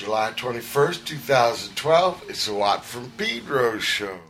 July 21st, 2012. It's the Watt from Pedro show.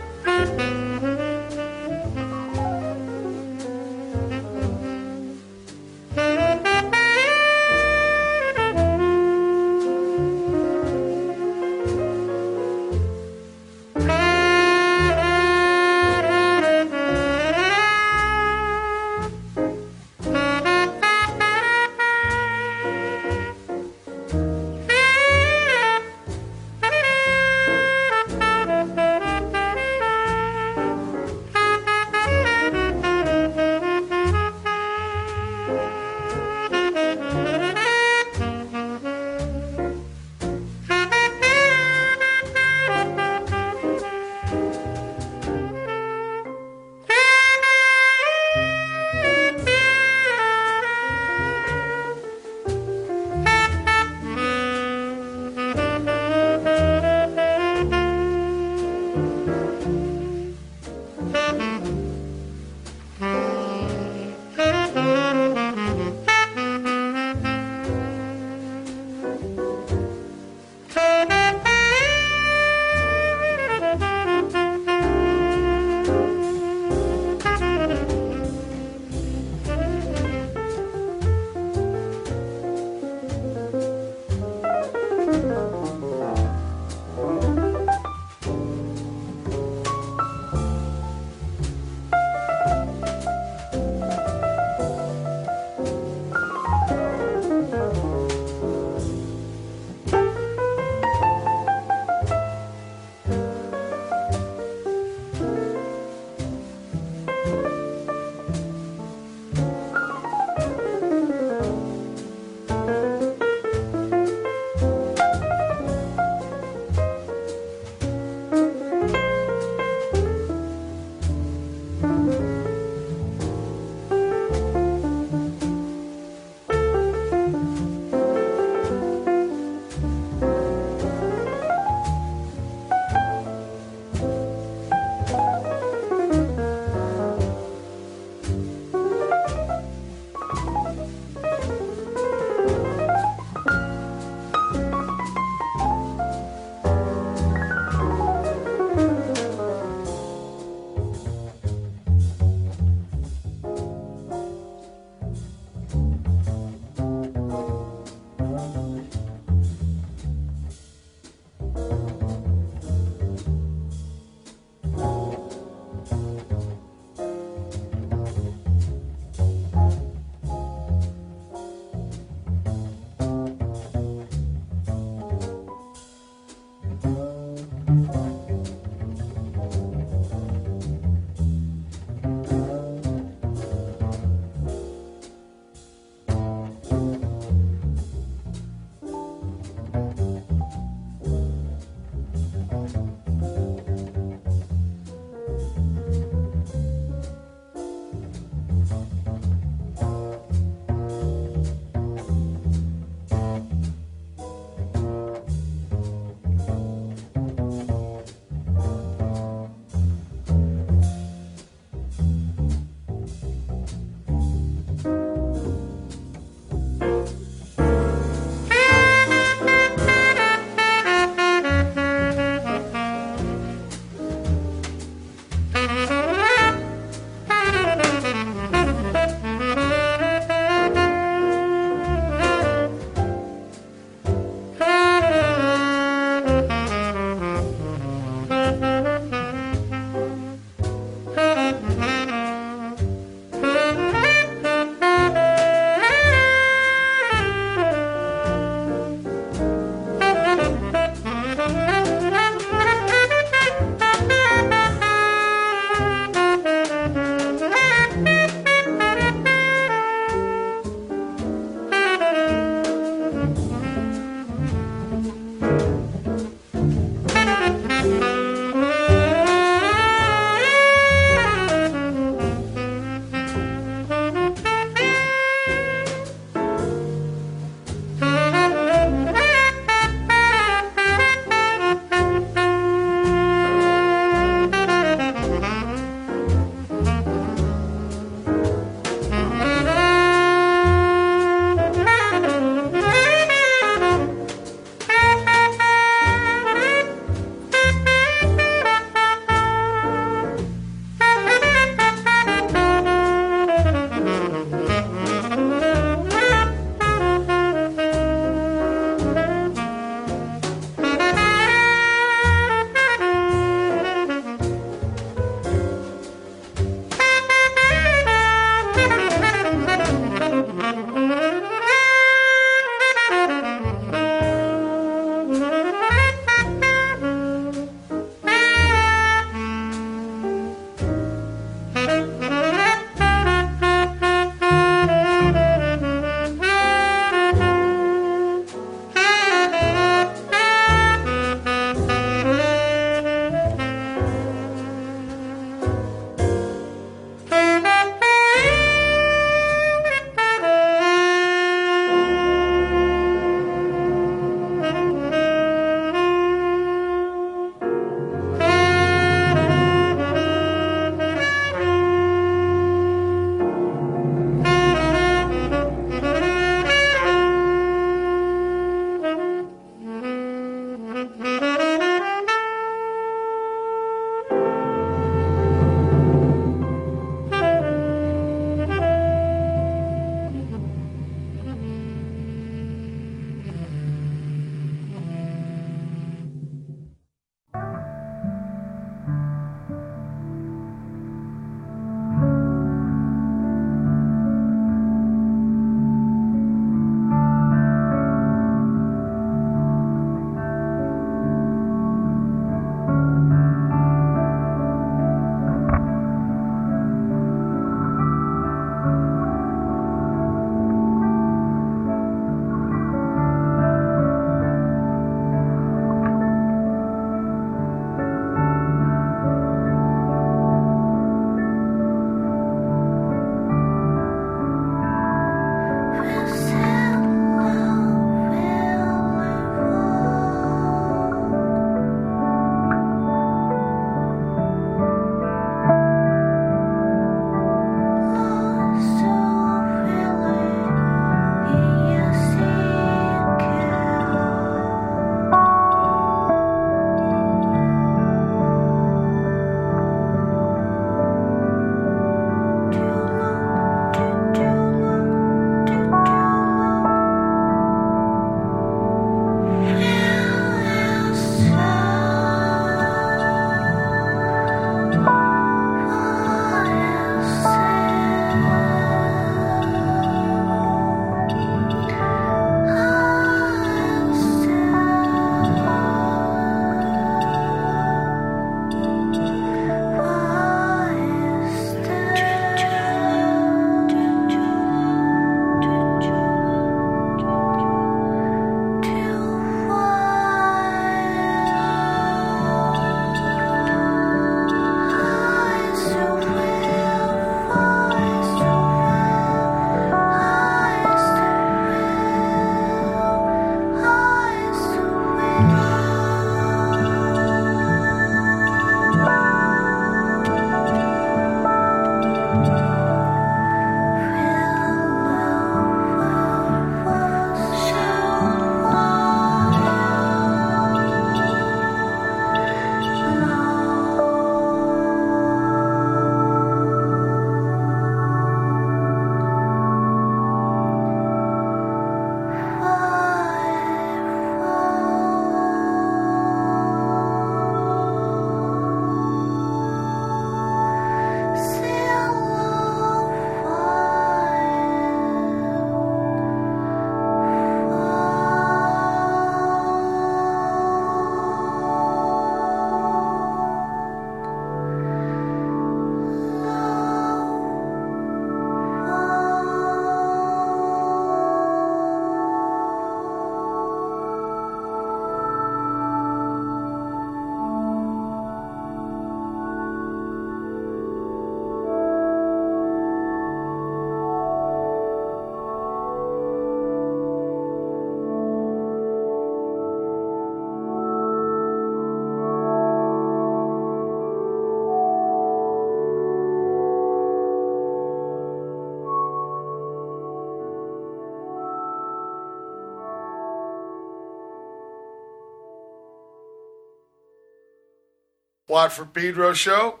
Watt from Pedro show.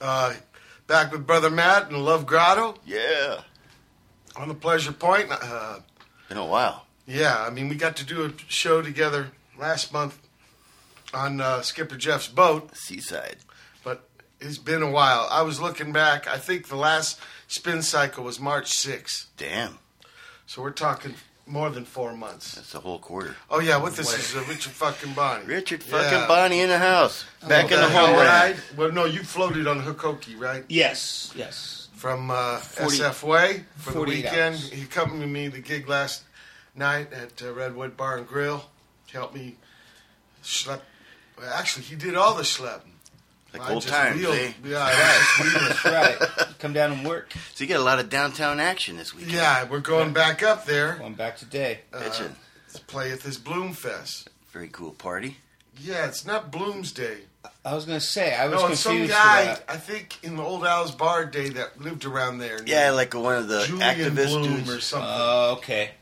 Uh, back with Brother Matt and Love Grotto Yeah. on the Pleasure Point. Uh, Been a while. yeah, I mean, we got to do a show together last month on uh, Skipper Jeff's boat, Seaside. but it's been a while. I was looking back. I think the last spin cycle was March 6th. Damn. So we're talking more than four months. That's a whole quarter. Oh yeah, what this is uh, Richard fucking Bonnie. Richard fucking Yeah. Bonnie in the house. Back in the That home ride. ride. Well, no, you floated on Hikoki, right? Yes, yes. From uh, 40 SF Way for the 48 weekend. hours. He accompanied me to the gig last night at uh, Redwood Bar and Grill. Helped me schlep. Well, actually, he did all the schlepping. Like I old just times, wheeled- eh? Yeah, I just wheeled. That's right. Come down and work. So you get a lot of downtown action this weekend. Yeah, we're going back up there Going back today. uh, Bitchin'. to play at this Bloom Fest. Very cool party. Yeah, it's not Bloom's Day. I was gonna say I was No, it's some confused. guy, about- I think, in the old Al's Bar day that lived around there. Yeah, like one of the Julian activist Bloom dudes. or something. Oh, okay.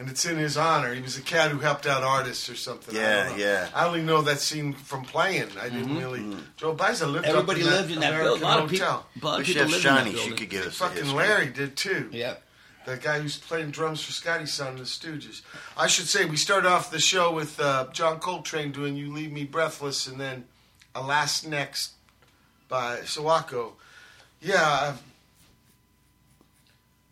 And it's in his honor. He was a cat who helped out artists or something. I Yeah, don't know. yeah. I only know that scene from playing. I didn't really. Joe Baiza lived Everybody up in lived in that American building. A lot of hotel. people. A lot of people should have lived in that Shawnee. She could give us Fucking history. Larry did too. Yep. That guy who's playing drums for Scotty's son in the Stooges. I should say we started off the show with uh, John Coltrane doing "You Leave Me Breathless" and then "A Last Next" by Sawako. Yeah, uh,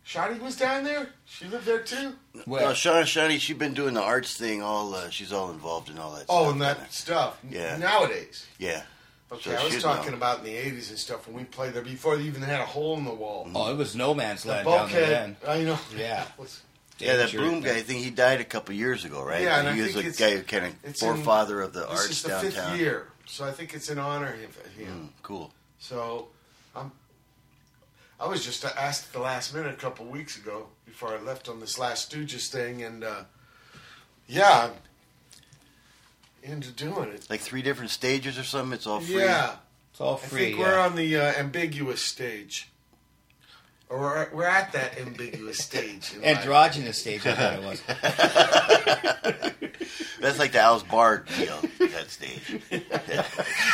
Shotty was down there. She lived there too. Well, No, Shawnee, Shawnee, she's been doing the arts thing. All uh, she's all involved in all that. Oh, stuff. and that stuff. Yeah. Nowadays. Yeah. Okay, So I was talking know. about in the '80s and stuff when we played there before they even had a hole in the wall. oh, it was no man's The land down there bulkhead. then. I know. Yeah. Yeah, that Danger. Bloom guy. I think he died a couple years ago, right? Yeah, and he I was think a it's- guy who kind of it's in- forefather of the This arts is the downtown. fifth year, so I think it's in honor of him. Mm, cool. So, I'm. I was just asked at the last minute a couple weeks ago before I left on this last Stooges thing, and uh, yeah, I'm into doing it. Like three different stages or something. It's all free. Yeah, It's all free. I think yeah. we're on the uh, ambiguous stage, or we're, we're at that ambiguous stage. in life. Androgynous stage, I thought it was. That's like the Al's Bar deal. that stage.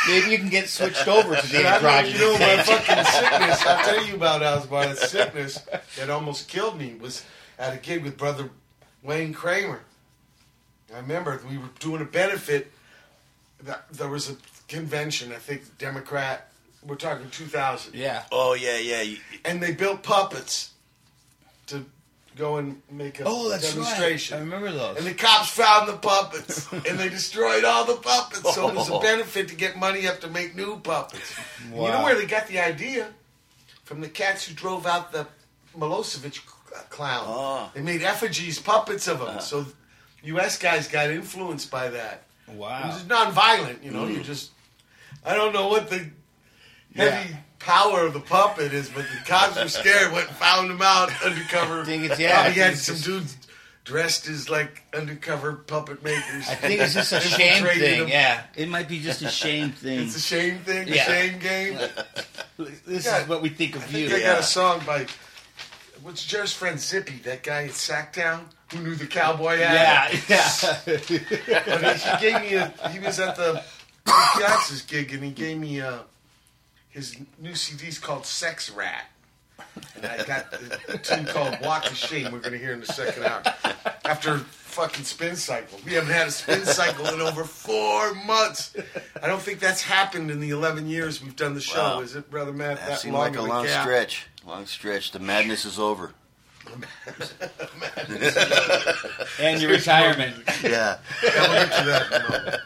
Maybe you can get switched over to the And I androgynous you know, my stage. fucking sickness. I'll tell you about Al's Bar. The sickness that almost killed me was at a gig with brother Wayne Kramer. I remember we were doing a benefit. There was a convention, I think, Democrat. We're talking 2000. Yeah. Oh yeah, yeah. And they built puppets to go and make a Oh, that's demonstration. right. I remember those. And the cops found the puppets, and they destroyed all the puppets. So it was a oh. benefit to get money up to make new puppets. You know where they got the idea? From the cats who drove out the Milosevic uh, clown. Oh. They made effigies, puppets of them. Uh-huh. So U.S. guys got influenced by that. Wow. It Wow. was non-violent, you know. You mm. just, I don't know what the heavy Yeah. power of the puppet is, but the cops were scared. Went and found him out undercover. I think it's- yeah, oh, I Probably had some just- dudes dressed as like undercover puppet makers. I think it's just a shame thing. them. Yeah. It might be just a shame thing. It's a shame thing, a shame game. This Yeah. is what we think I of think you. they Yeah. got a song by what's Jer's friend Zippy, that guy at Sacktown who knew the cowboy Yeah, hat. yeah. But he, he gave me a. He was at the Piazza's gig and he gave me a, his new CD's called Sexrat. And I got a tune called Walk of Shame we're going to hear in the second hour. After fucking spin cycle. We haven't had a spin cycle in over four months. I don't think that's happened in the 11 years we've done the show. Wow. Is it, Brother Matt? that That seemed long like a long gap? stretch. Long stretch. The madness is over. and your retirement. Yeah. Yeah, we'll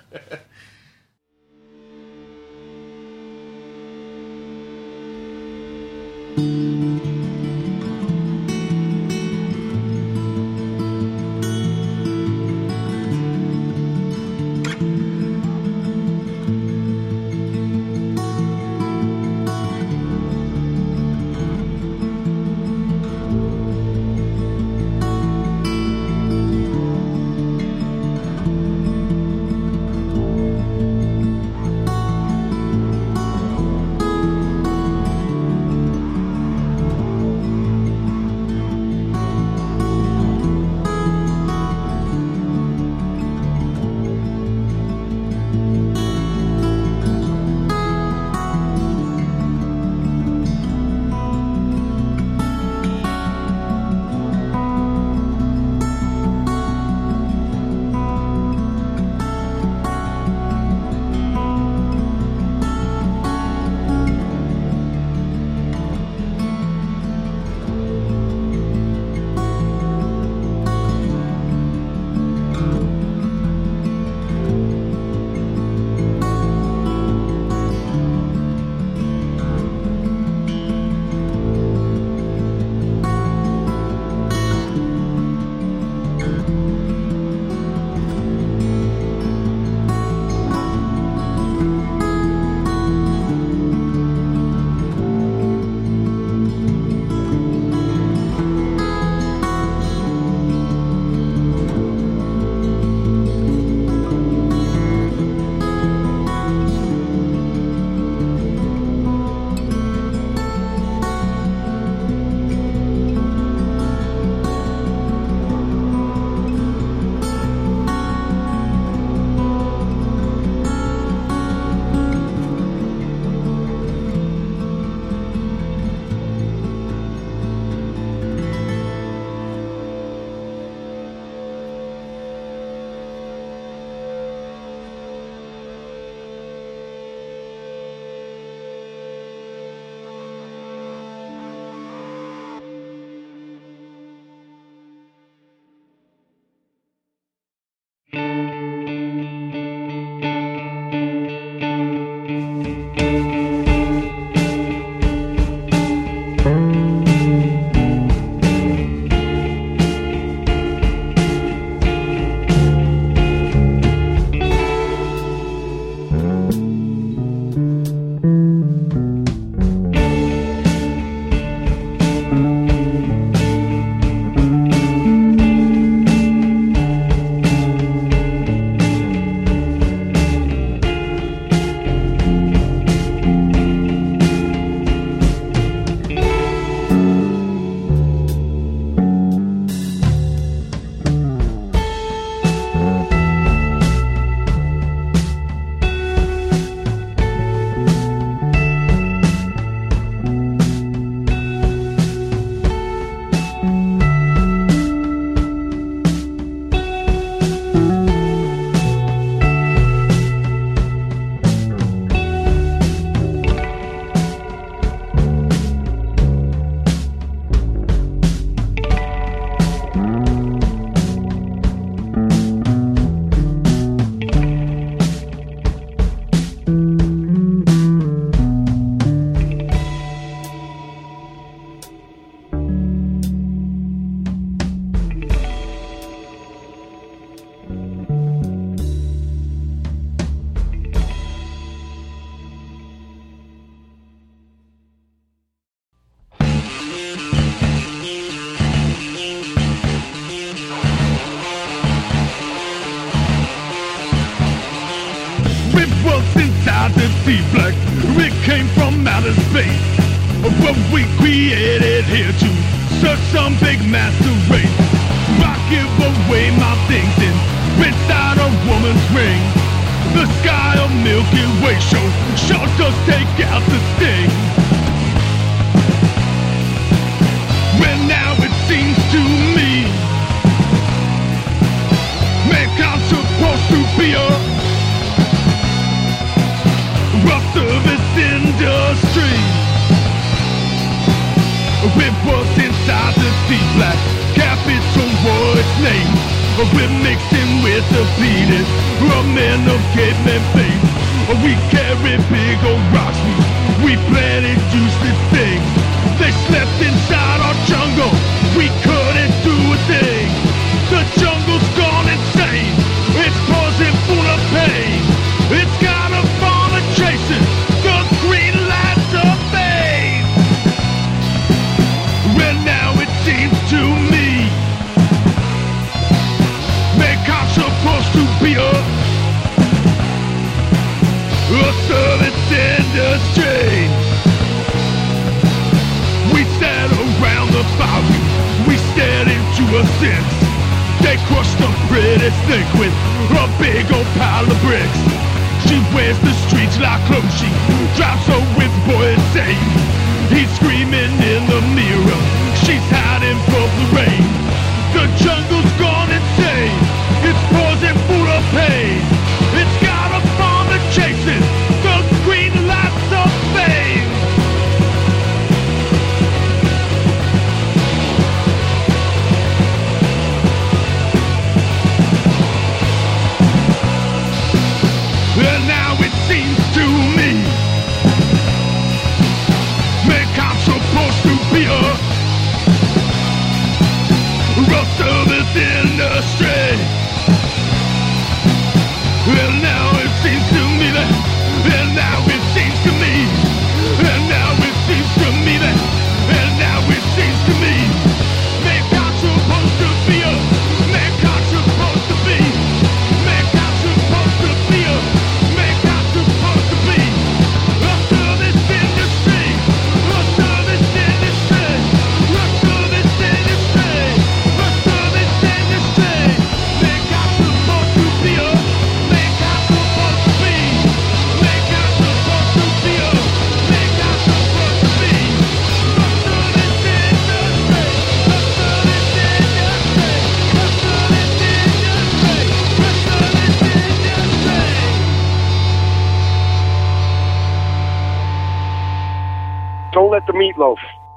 Let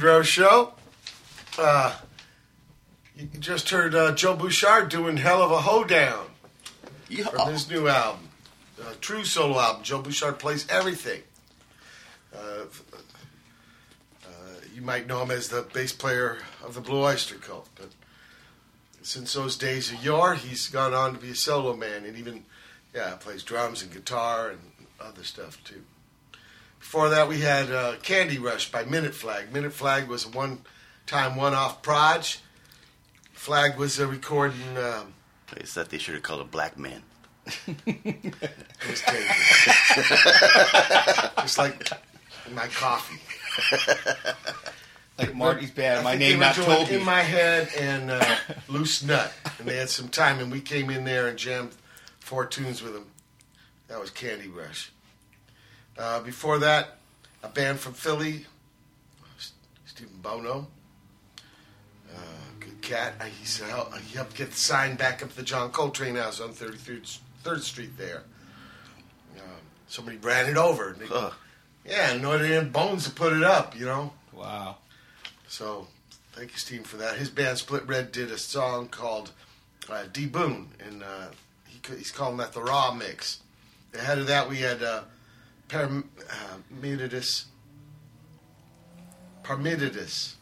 meatloaf. Show. Uh, you just heard uh, Joe Bouchard doing Helluva Hoedown from his new album, uh, true solo album. Joe Bouchard plays everything. Uh, uh, you might know him as the bass player of the Blue Oyster Cult, but since those days of yore, he's gone on to be a solo man and even, yeah, plays drums and guitar and other stuff too. Before that, we had uh, Candy Rush by Minuteflag. Minute Flag was a one-time, one-off proj. Flag was a recording. Um, I thought they should have called it Black Man. it was taken. Just like my coffee. Like Marty's bad. My name they not were doing told In my head and uh, Loose Nut, and they had some time, and we came in there and jammed four tunes with them. That was Candy Rush. Uh, before that, a band from Philly, Stephen Bono. Uh, good cat. Uh, He's, uh, he helped get the sign back up at the John Coltrane House on 33rd Third Street there. Um, somebody ran it over. They- Ugh. yeah, no, they had bones to put it up, you know. Wow. So thank you, Steve, for that. His band Split Red did a song called uh, D Boon, and uh, he, he's calling that the Raw Mix. Ahead of that, we had uh, uh, Parmenides. Uh, Parmenides.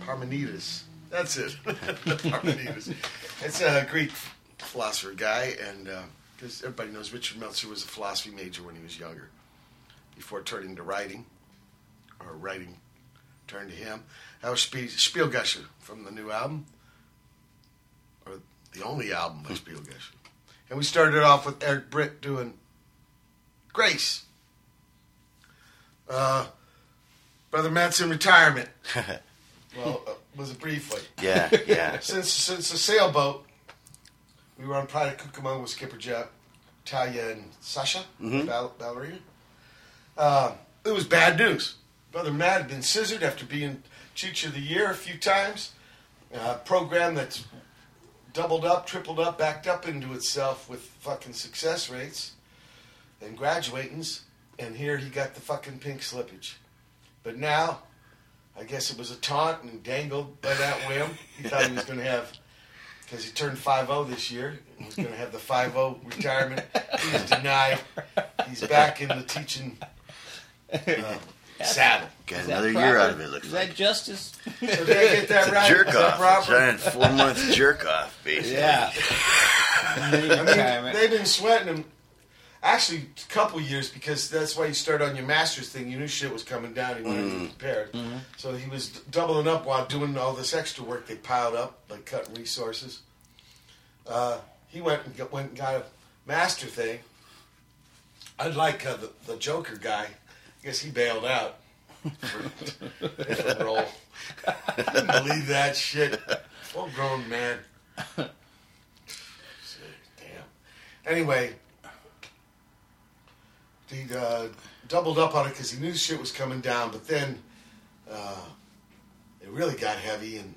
Parmenides. That's it. Parmenides. It's a Greek philosopher guy, and uh, because everybody knows Richard Meltzer was a philosophy major when he was younger, before turning to writing or writing turned to him. That was Spie- Spielgusher from the new album, or the only album by hmm. Spielgusher. And we started off with Eric Britt doing Grace. Uh, Brother Matt's in retirement. Well, uh, was it briefly? Yeah, yeah. Since since the sailboat, we were on Pride of Cucamonga with Skipper Jet, Talia, and Sasha, ball- ballerina. Uh, it was bad news. Brother Matt had been scissored after being Cheech of the Year a few times. Uh, program that's doubled up, tripled up, backed up into itself with fucking success rates and graduatings. And here he got the fucking pink slippage. But now, I guess it was a taunt and dangled by that whim. He thought he was going to have, because he turned 5 this year, and was going to have the 5 retirement. He was denied. He's back in the teaching uh, saddle. Got another proper? year out of it, looks Is like. that justice? So did I get that It's a right? jerk Is that off. A proper? giant four month jerk off, basically. Yeah. I mean, they've been sweating him. Actually, a couple years because that's why you start on your master's thing. You knew shit was coming down. He wanted to be prepared. So he was d- doubling up while doing all this extra work they piled up, like cutting resources. Uh, he went and got, went and got a master thing. Unlike uh, the, the Joker guy, I guess he bailed out for different role. Believe that shit. Full grown man. Damn. Anyway, he uh, doubled up on it because he knew shit was coming down, but then uh, it really got heavy and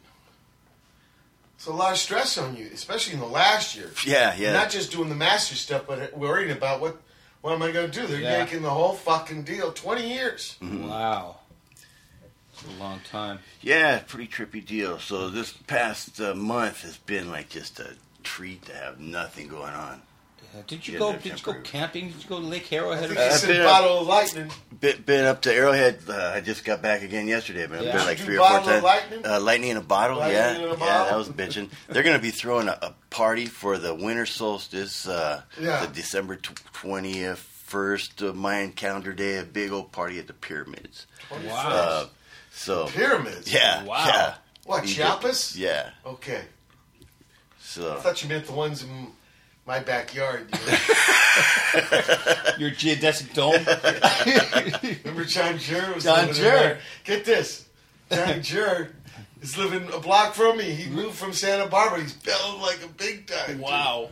it's a lot of stress on you, especially in the last year. Yeah, yeah. Not just doing the master stuff, but worrying about what what am I going to do? They're Yeah. yanking the whole fucking deal. Twenty years. Wow. It's a long time. Yeah, pretty trippy deal. So this past uh, month has been like just a treat to have nothing going on. Did you Yeah, go? they're Did you go camping? Did you go to Lake I Arrowhead? think or Uh, said been a- bottle of lightning. Been, been up to Arrowhead. Uh, I just got back again yesterday, but Yeah. I've been like Did you three or four times. lightning? Uh, lightning in a bottle, Lightning yeah, in a yeah, that was bitching. They're going to be throwing a, a party for the winter solstice, uh, Yeah. the December twentieth, first of Mayan calendar day. A big old party at the pyramids. Wow. Uh, so Pyramids. yeah, Wow. yeah, What Egypt. Chiapas? yeah. Okay. So I thought you meant the ones in my backyard. Your geodesic dome. Remember John Jur was John living Jur. Get this. John Jur is living a block from me. He moved from Santa Barbara. He's built like a big time. dude. wow.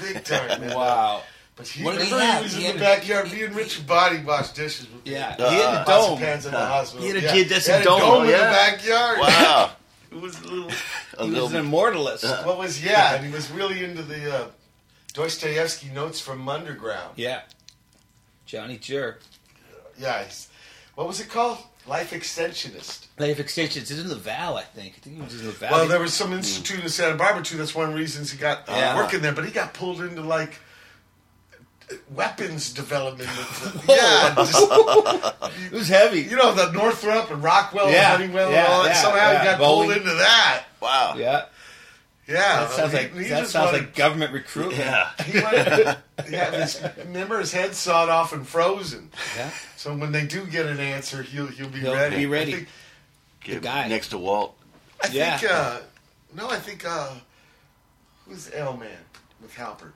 Big time, man. Wow. But he, What did he remember have? was He in the a- backyard. Me and Richard Body washed dishes with Yeah. Uh, he had a Lots dome. pans in the hospital. He had a yeah. geodesic He had a dome. dome in Yeah. the backyard. wow, It was a little. a He little was an immortalist. What was yeah? And he was really into the uh, Dostoevsky notes from Underground. Yeah. Johnny Jur. Yeah. he's- What was it called? life extensionist. Life extensions. It's in the Val, I think. I think it was in the Val. Well, there was some institute in Santa Barbara too. That's one of the reasons he got uh, Yeah. working there. But he got pulled into like weapons development. yeah, just, it was heavy. you know the Northrop and Rockwell Yeah, and Honeywell yeah, and all that. yeah, Somehow yeah. he got Boeing. pulled into that. Wow. yeah. Yeah, That sounds he- like he that sounds wanted- like government recruitment. Yeah. He wanted, yeah, his, remember his head sawed off and frozen. Yeah. So when they do get an answer, he'll he'll be He'll ready. be ready. I think, Get guy. Next to Walt. I Yeah. think uh, no, I think uh, who's L man with Alpert?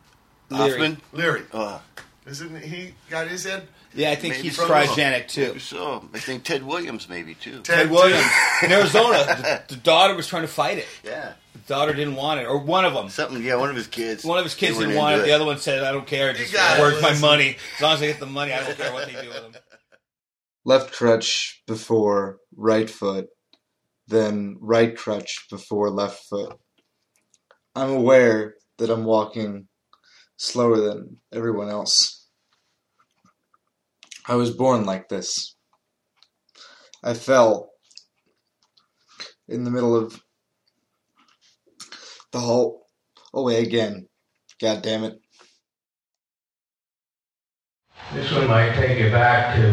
Leary. Hoffman. Leary. Uh, Isn't he got his head? Yeah, I think Maybe he's so. cryogenic too. maybe so. I think Ted Williams maybe too. Ted Williams in Arizona. The, the daughter was trying to fight it. Yeah. The daughter didn't want it, or one of them. Something. Yeah. One of his kids. One of his kids they didn't weren't want it. into The other one said, "I don't care. Just gotta where's my listen. money? As long as I get the money, I don't care what they do with them." left crutch before right foot, then right crutch before left foot. I'm aware that I'm walking slower than everyone else. I was born like this. I fell in the middle of the hall away oh, again. God damn it. This one might take you back to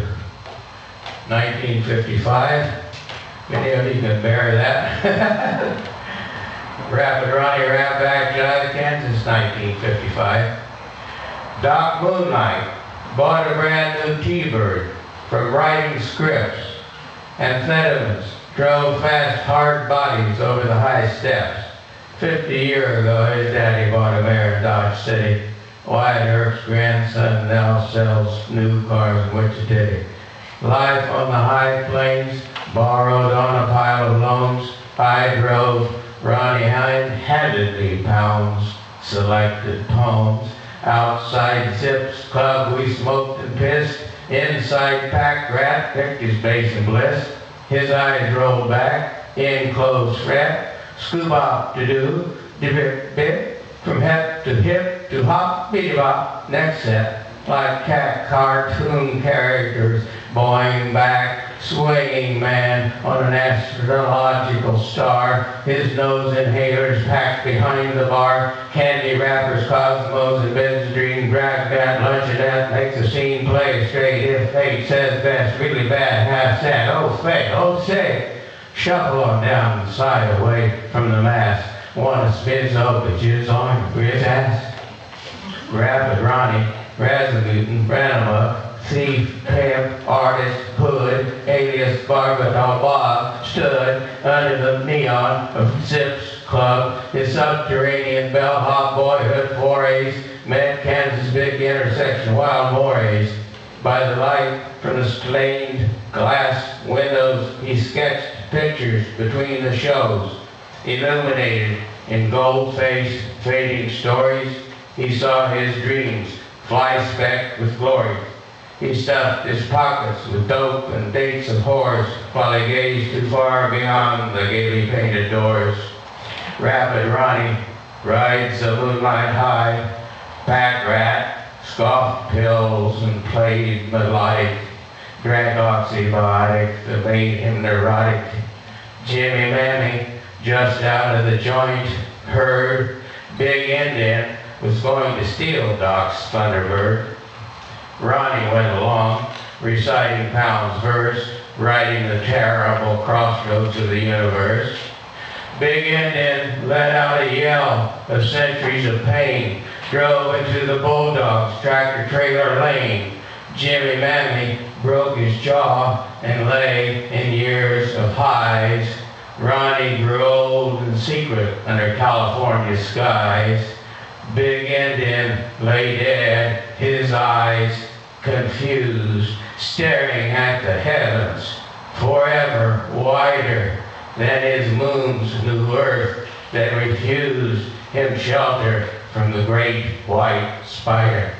1955. Many of you can bear that. Rapid Ronnie Rap Back Jive, Kansas, 1955. Doc Moonlight bought a brand new T-Bird from writing scripts. Amphetamines drove fast, hard bodies over the high steps. 50 years ago, his daddy bought a mare in Dodge City. Wyatt Earp's grandson now sells new cars in Wichita. Life on the high plains, borrowed on a pile of loans. I drove Ronnie Hine handedly pounds, selected poems. Outside Zips Club, we smoked and pissed. Inside Pack Rat picked his bass and bliss. His eyes rolled back, in close fret. Scoop up to do, dip bit, from hip to hip to hop, beat bop, next set. Like cat cartoon characters, boing back, swinging man on an astrological star. His nose inhalers packed behind the bar. Candy wrappers, cosmos, and Benzedrine. Drag that luncheonette makes the scene play straight. If fate says best, really bad, half sad. Oh, fate, oh, say. Shuffle on down the side away from the mass. Wanna spins up the jizz on his ass. grab Rapid Ronnie, Rasmussen, Branema, thief, pimp, artist, hood, alias Barbara Bob, stood under the neon of Zips Club, his subterranean bellhop boyhood forays, met Kansas big intersection wild mores. By the light from the stained glass windows, he sketched pictures between the shows, illuminated in gold-faced, fading stories. He saw his dreams fly specked with glory. He stuffed his pockets with dope and dates of whores while he gazed too far beyond the gaily painted doors. Rapid Ronnie rides the moonlight high, pack rat, scoffed pills and played melodic, drank oxybiotic that made him neurotic. Jimmy Mammy, just out of the joint, heard Big Indian was going to steal Doc's Thunderbird. Ronnie went along, reciting Pound's verse, writing the terrible crossroads of the universe. Big Indian let out a yell of centuries of pain, drove into the Bulldogs tractor trailer lane. Jimmy Mammy broke his jaw and lay in years of highs. Ronnie grew old in secret under California skies. Big Indian lay dead, his eyes confused, staring at the heavens, forever wider than his moon's new earth that refused him shelter from the great white spider.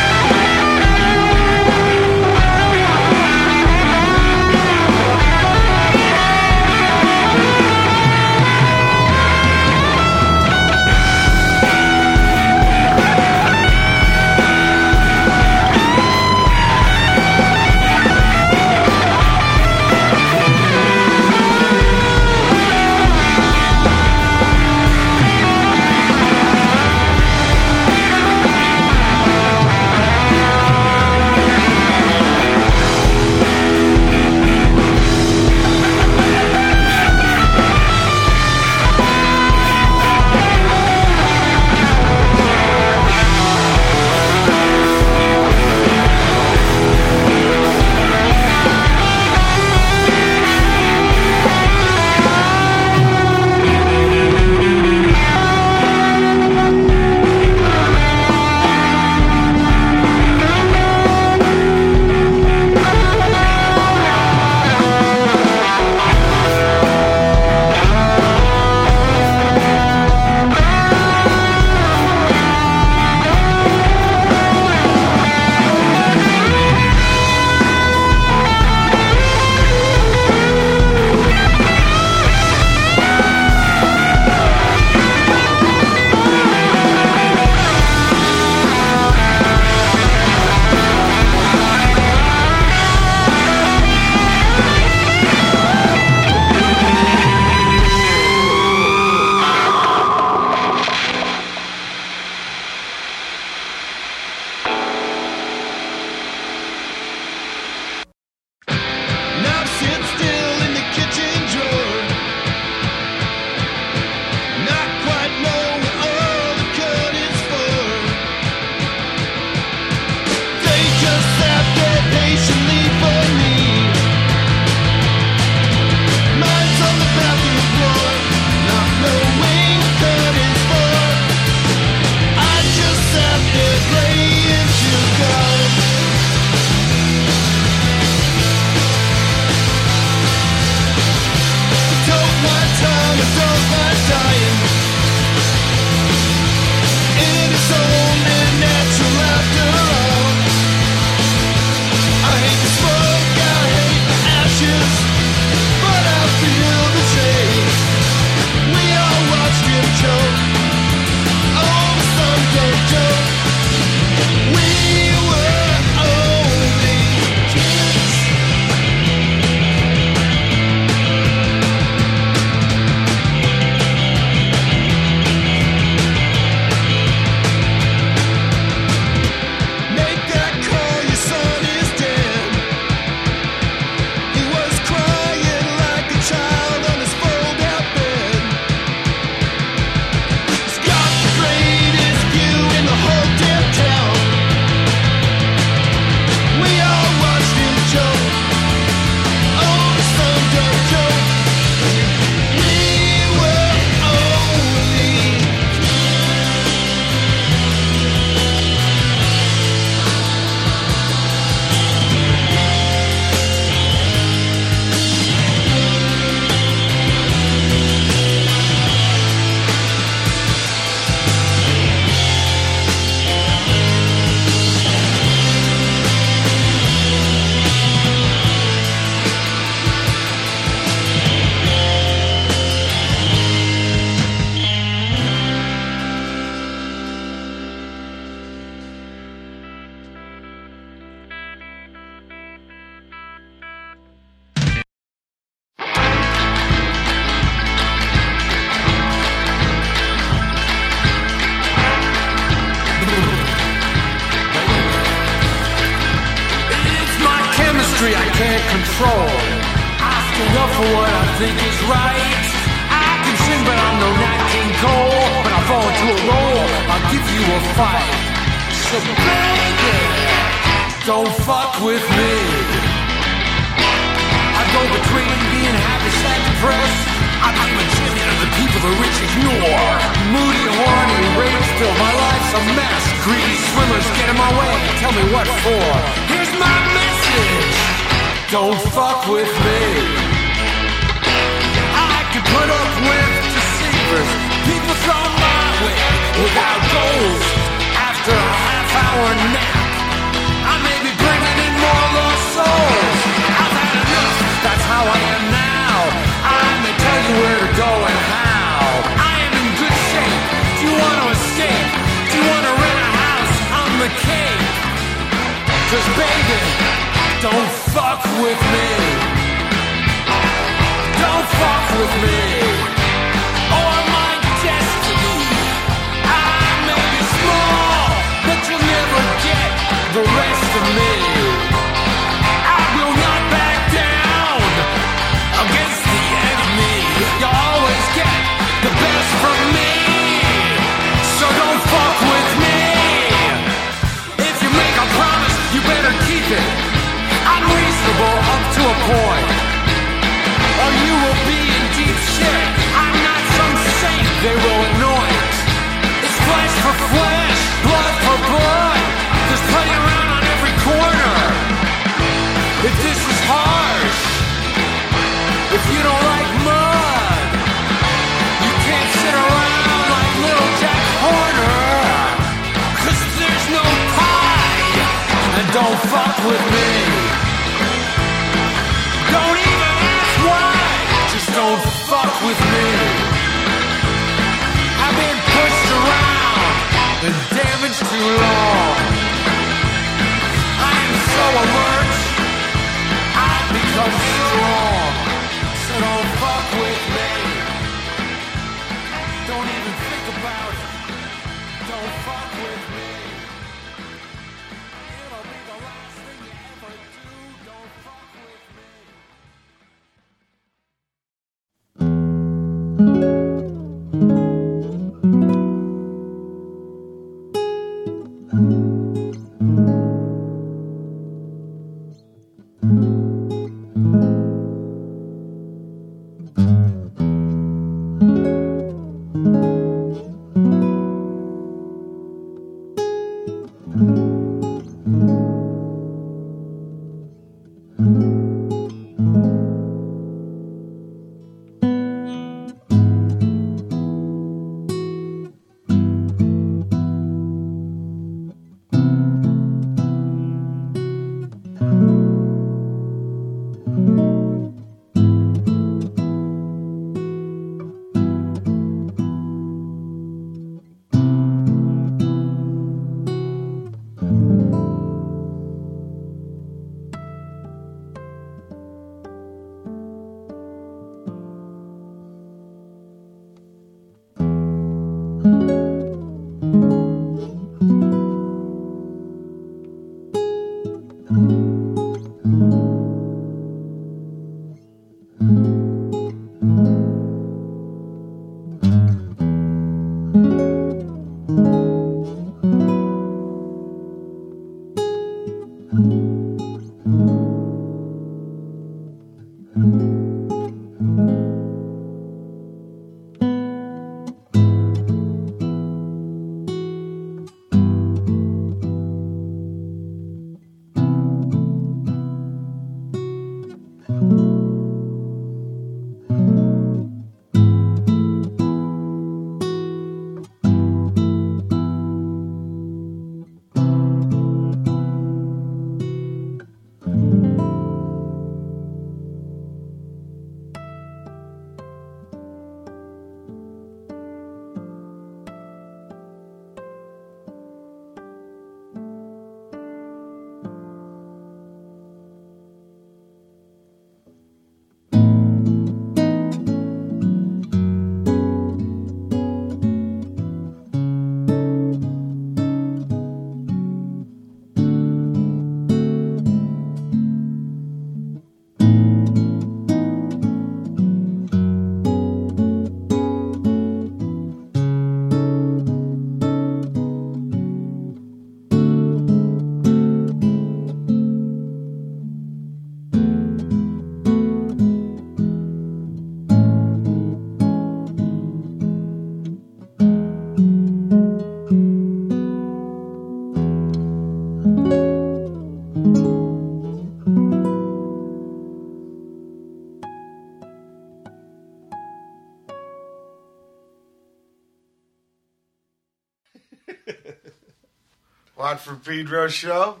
For Pedro show.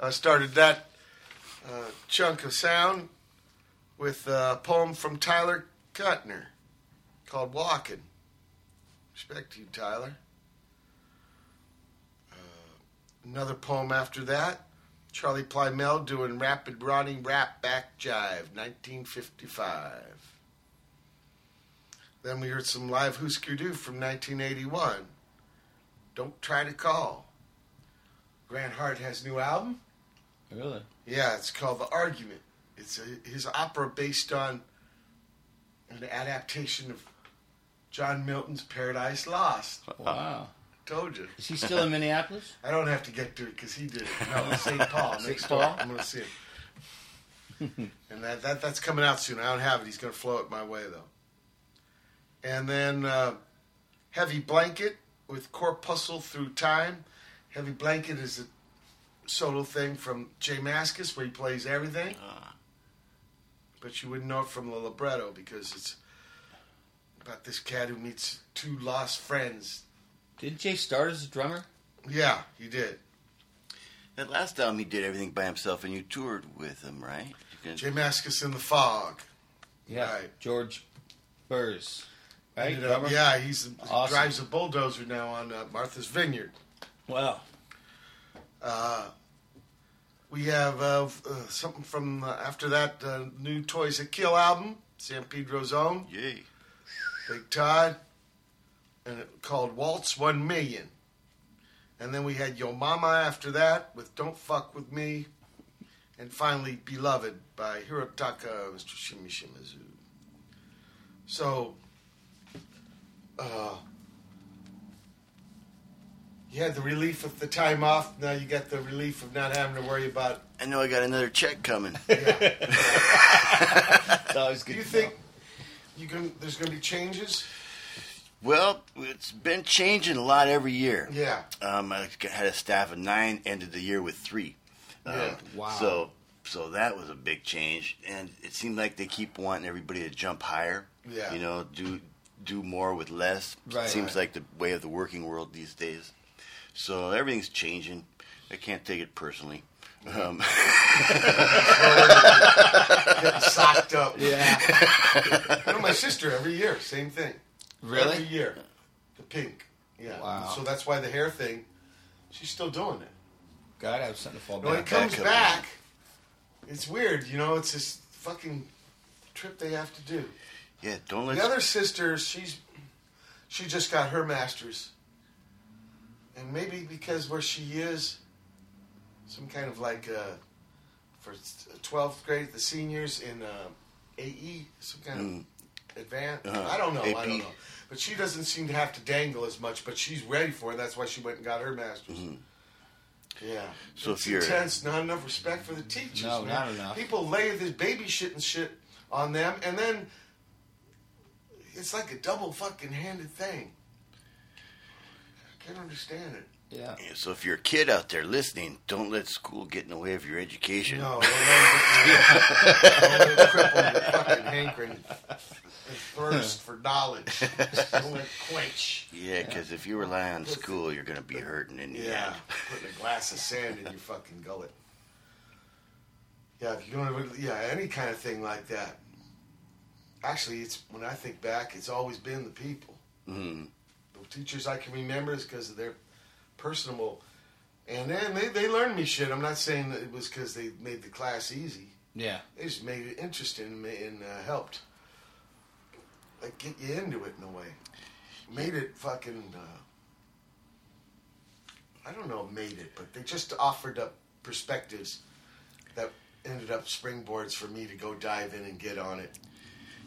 I started that uh, chunk of sound with a poem from Tyler Kutner called Walking. Respect to you, Tyler. Uh, another poem after that, Charley Plymell doing Rapid Ronnie Rap Back Jive, 1955. Then we heard some live Husker Du from 1981. Don't try to call. Grant Hart has a new album. Really? Yeah, it's called The Argument. It's a, his opera based on an adaptation of John Milton's Paradise Lost. Wow. Told you. Is he still in Minneapolis? I don't have to get to it because he did it. No, St. Paul. St. next Paul? door. I'm going to see him. and that, that that's coming out soon. I don't have it. He's going to flow it my way, though. And then uh, Heavy Blanket with Corpuscle Through Time. Heavy Blanket is a solo thing from Jay Mascis where he plays everything. But you wouldn't know it from the libretto because it's about this cat who meets two lost friends. Did Jay start as a drummer? Yeah, he did. That last album, he did everything by himself, and you toured with him, right? Can- Jay Mascis in the Fog. Yeah. Right. George Berz. Right? Up- yeah, he's he Awesome. drives a bulldozer now on uh, Martha's Vineyard. Wow. Uh, we have uh, uh, something from uh, after that uh, new Toys That Kill album, San Pedro's own, Yay. Big Todd, and it called Waltz One Million. And then we had Yo Mama after that with Don't Fuck With Me. And finally, Beloved by Hirotaka Mr. Shimmy Shimizu. So, uh, you had the relief of the time off. Now you got the relief of not having to worry about. I know I got another check coming. It's always Do good you to think you can? There's going to be changes? well, it's been changing a lot every year. Yeah. Um, I had a staff of nine, ended the year with three. Um, Yeah. Wow. So, so that was a big change, and it seemed like they keep wanting everybody to jump higher. Yeah. You know, do do more with less. Right. Seems Right. like the way of the working world these days. So everything's changing. I can't take it personally. Um, Getting socked up. Yeah. I know my sister every year, same thing. Really? Every year. The pink. Yeah. Wow. So that's why the hair thing, she's still doing it. God, I have something to fall back. When it comes up. back, it's weird, you know, it's this fucking trip they have to do. yeah, don't let The other sister, she's she just got her master's. And maybe because where she is, some kind of like uh, for twelfth grade, the seniors in uh, AE, some kind Mm. of advanced. Uh-huh. I don't know. I don't know. But she doesn't seem to have to dangle as much. But she's ready for it. That's why she went and got her master's. Yeah. Mm-hmm. So it's if you're- intense, not enough respect for the teachers. No, man. not enough. People lay this baby shit and shit on them, and then it's like a double fucking handed thing. I can't understand it. Yeah. Yeah, So if you're a kid out there listening, don't let school get in the way of your education. No, don't let it- don't let it cripple your fucking hankering and thirst for knowledge. Don't let quench. Yeah, because if you rely on school, you're going to be hurting in the Yeah, end. putting a glass of sand in your fucking gullet. Yeah, if you're going to, yeah, any kind of thing like that. Actually, it's when I think back, it's always been the people. hmm The teachers I can remember is because of their personable, and then they they learned me shit. I'm not saying that it was because they made the class easy. Yeah. They just made it interesting and, and uh, helped, like get you into it in a way. Made it fucking. Uh, I don't know, made it, but they just offered up perspectives that ended up springboards for me to go dive in and get on it.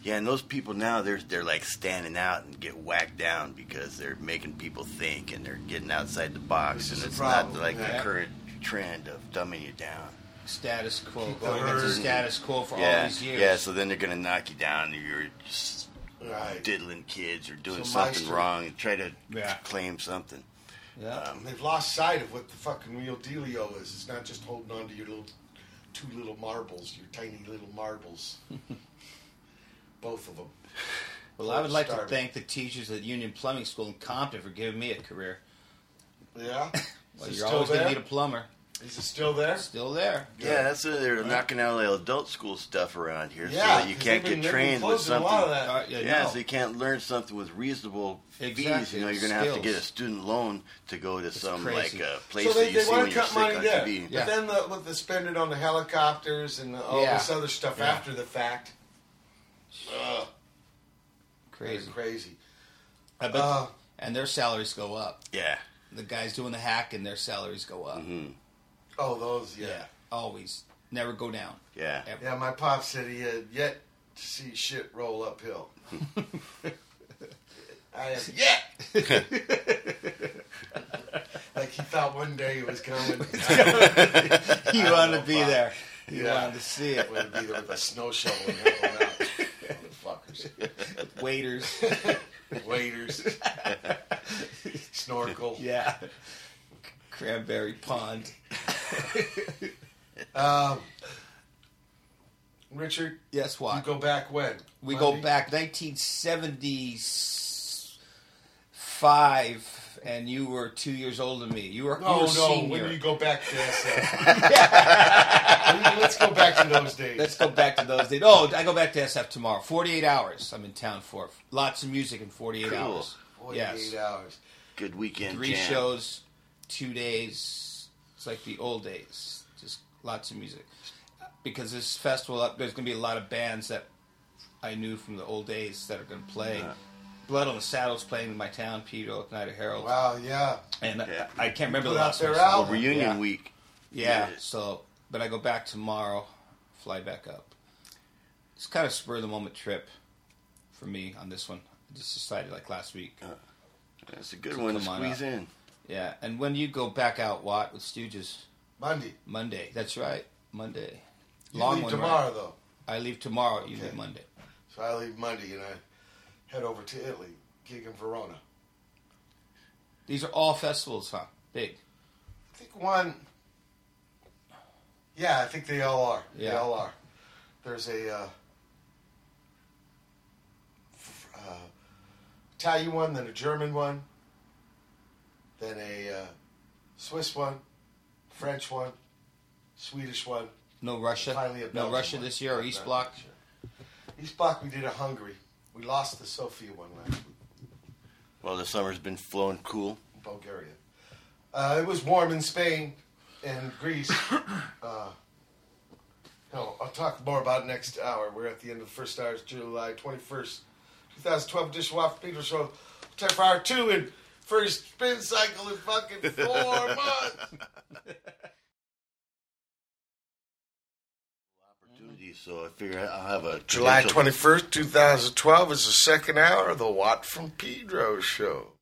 Yeah, and those people now, they're they're like standing out and get whacked down because they're making people think and they're getting outside the box, This and it's problem, not like yeah. the current trend of dumbing you down. Status quo. Keep Going into herd. status quo for all yeah, these years. yeah. So then they're gonna knock you down. and You're just Right. diddling kids or doing So something story- wrong and try to Yeah. claim something. Yeah. And they've lost sight of what the fucking real dealio is. It's not just holding on to your little two little marbles, your tiny little marbles. Both of them. Well, I would like to thank the teachers at Union Plumbing School in Compton for giving me a career. Yeah. Well, you're always going to need a plumber. Is it still there? Still there. Yeah, that's it. They're knocking out the adult school stuff around here, Yeah, so that you 'cause can't get trained with closing a something. lot of that. Uh, yeah, Yeah, no. so you can't learn something with reasonable fees. You know, you're going to have to get a student loan to go to some like a uh, place So that you they see want when to you're cut sick money on there. TV. Yeah. But then the, with the spending on the helicopters and all Yeah. this other stuff Yeah. after the fact. Ugh, Crazy. crazy. I bet, Uh, and their salaries go up. Yeah. The guys doing the hack and their salaries go up. hmm Oh, those, yeah. Yeah, always. Never go down. Yeah. Ever. Yeah, my pop said he had yet to see shit roll uphill. I have yet. like he thought one day it was coming. you wanted to be Fuck. there. You Yeah. wanted to see it. Would be there with a snow shovel and help him out. Motherfuckers. Waiters. Waiters. Snorkel. yeah. Cranberry Pond. Um, Richard, Yes, you what? go back when? We Monday? go back 1975, and you were two years older than me. You were, you No, were no. senior. When do you go back to SF? Let's go back to those days. Let's go back to those days. Oh, I go back to SF tomorrow. 48 hours I'm in town for. Lots of music in 48 Cool. hours. 48 Yes. hours. Good weekend. Three jam. shows, two days. It's like the old days. Just lots of music. Because this festival, there's going to be a lot of bands that I knew from the old days that are going to play. Blood on the Saddle's playing in my town, Peter, Night of Herald. Wow, yeah. And Yeah. I, I can't remember Put the last their one I saw. album. Reunion Yeah. week. Yeah, Yeah. so, but I go back tomorrow, fly back up. It's kind of spur of the moment trip for me on this one. I just decided like last week. Uh, that's a good one to Come on squeeze in. Yeah, and when you go back out, Watt, with Stooges? Monday. Monday. That's right, Monday. You leave one, tomorrow, right? though. I leave tomorrow. You Okay. leave Monday. So I leave Monday and I head over to Italy, gig in Verona. These are all festivals, huh? Big. I think one. Yeah, I think they all are. They all are. There's a uh, uh, Italian one, then a German one, then a uh, Swiss one, French one, Swedish one. No Russia. Finally, no Russia one. this year or East Bloc. East Bloc, we did a Hungary. We lost the Sofia one last week. Well, the summer's been flowing cool. Bulgaria. Uh, it was warm in Spain and Greece. uh, no, I'll talk more about it next hour. We're at the end of the first hour. It's July 21st, 2012 edition Watt Peter Show. Time for hour two and first spin cycle in fucking four months. So I figure I'll have a. July 21st, 2012 is the second hour of the Watt from Pedro show.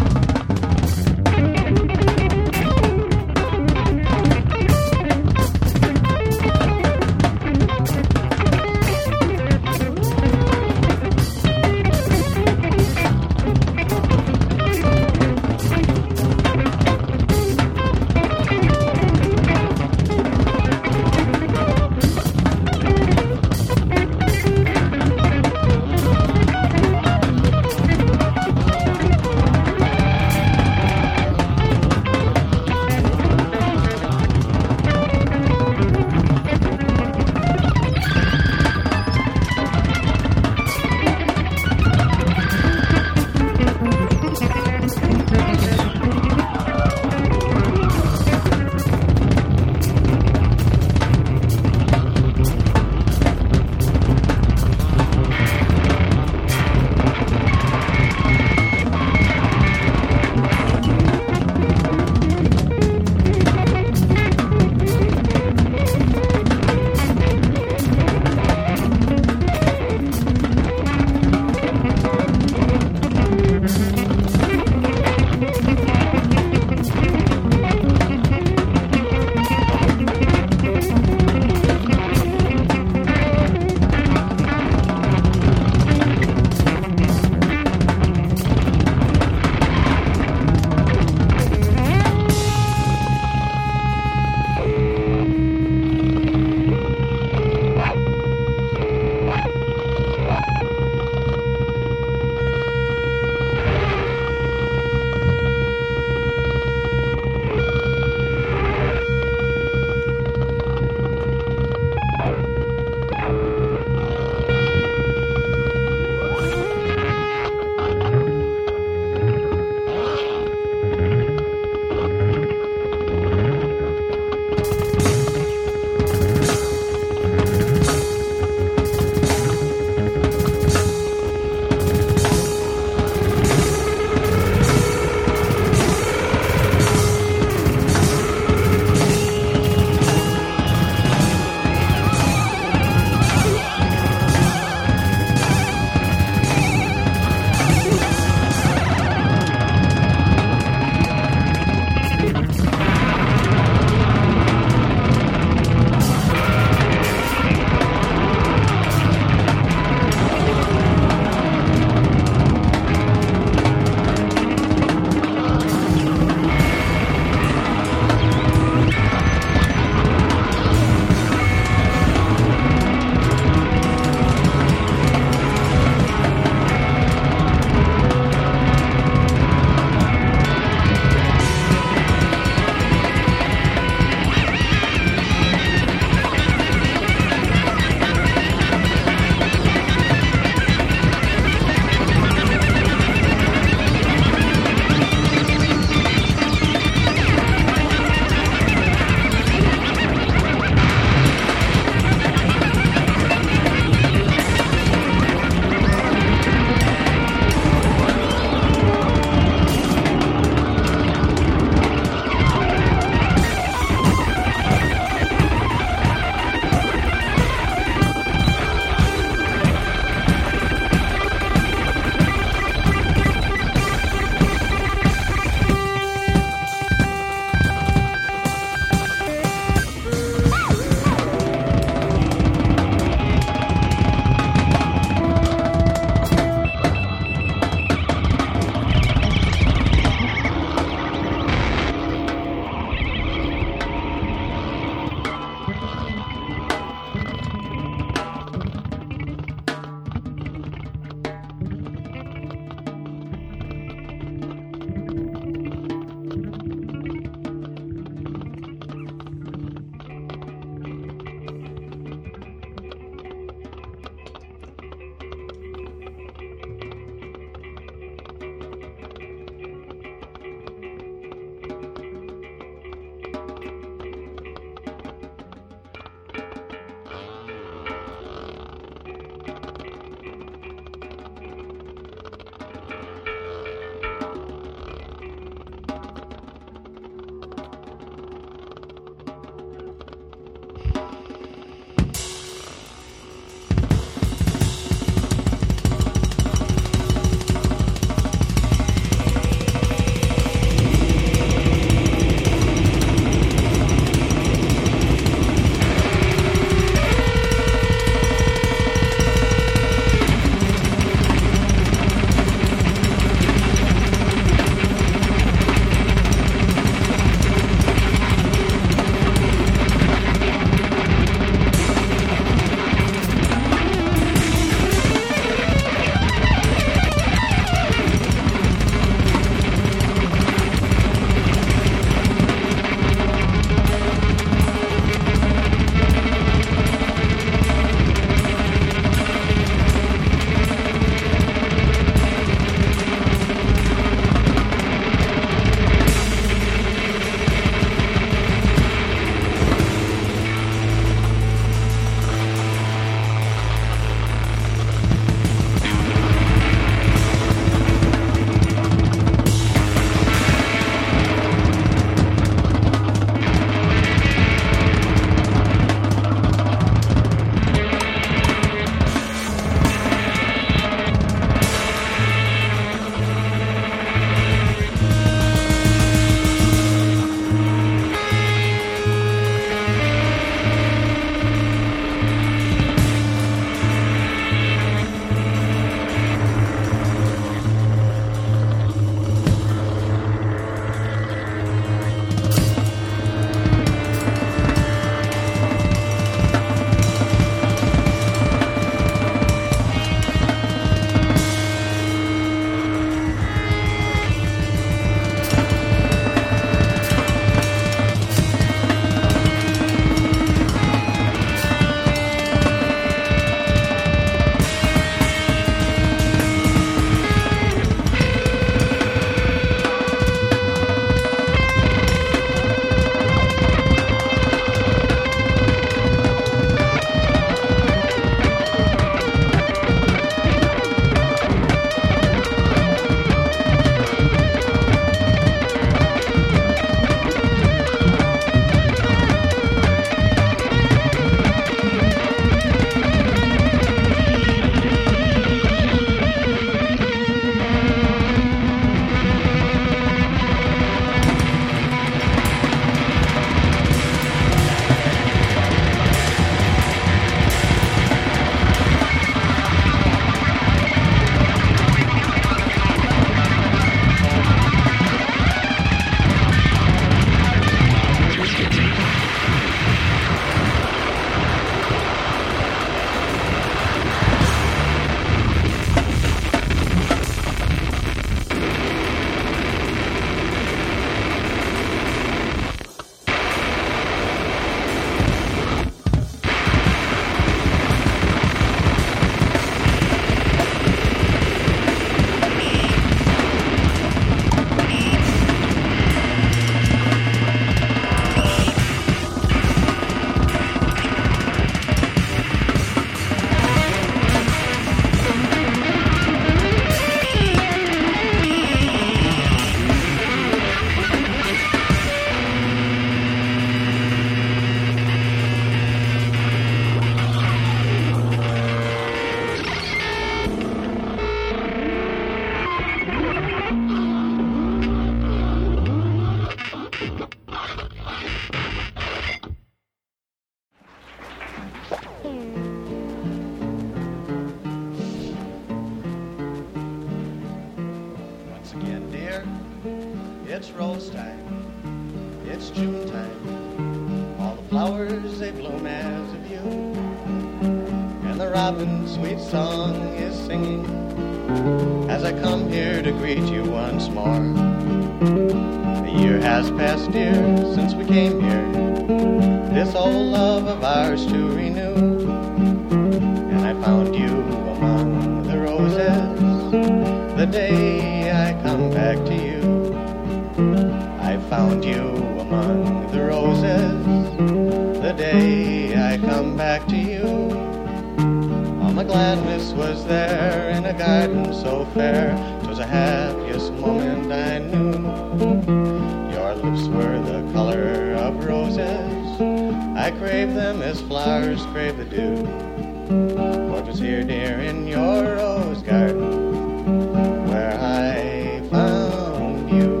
For 'twas here, dear, in your rose garden where I found you.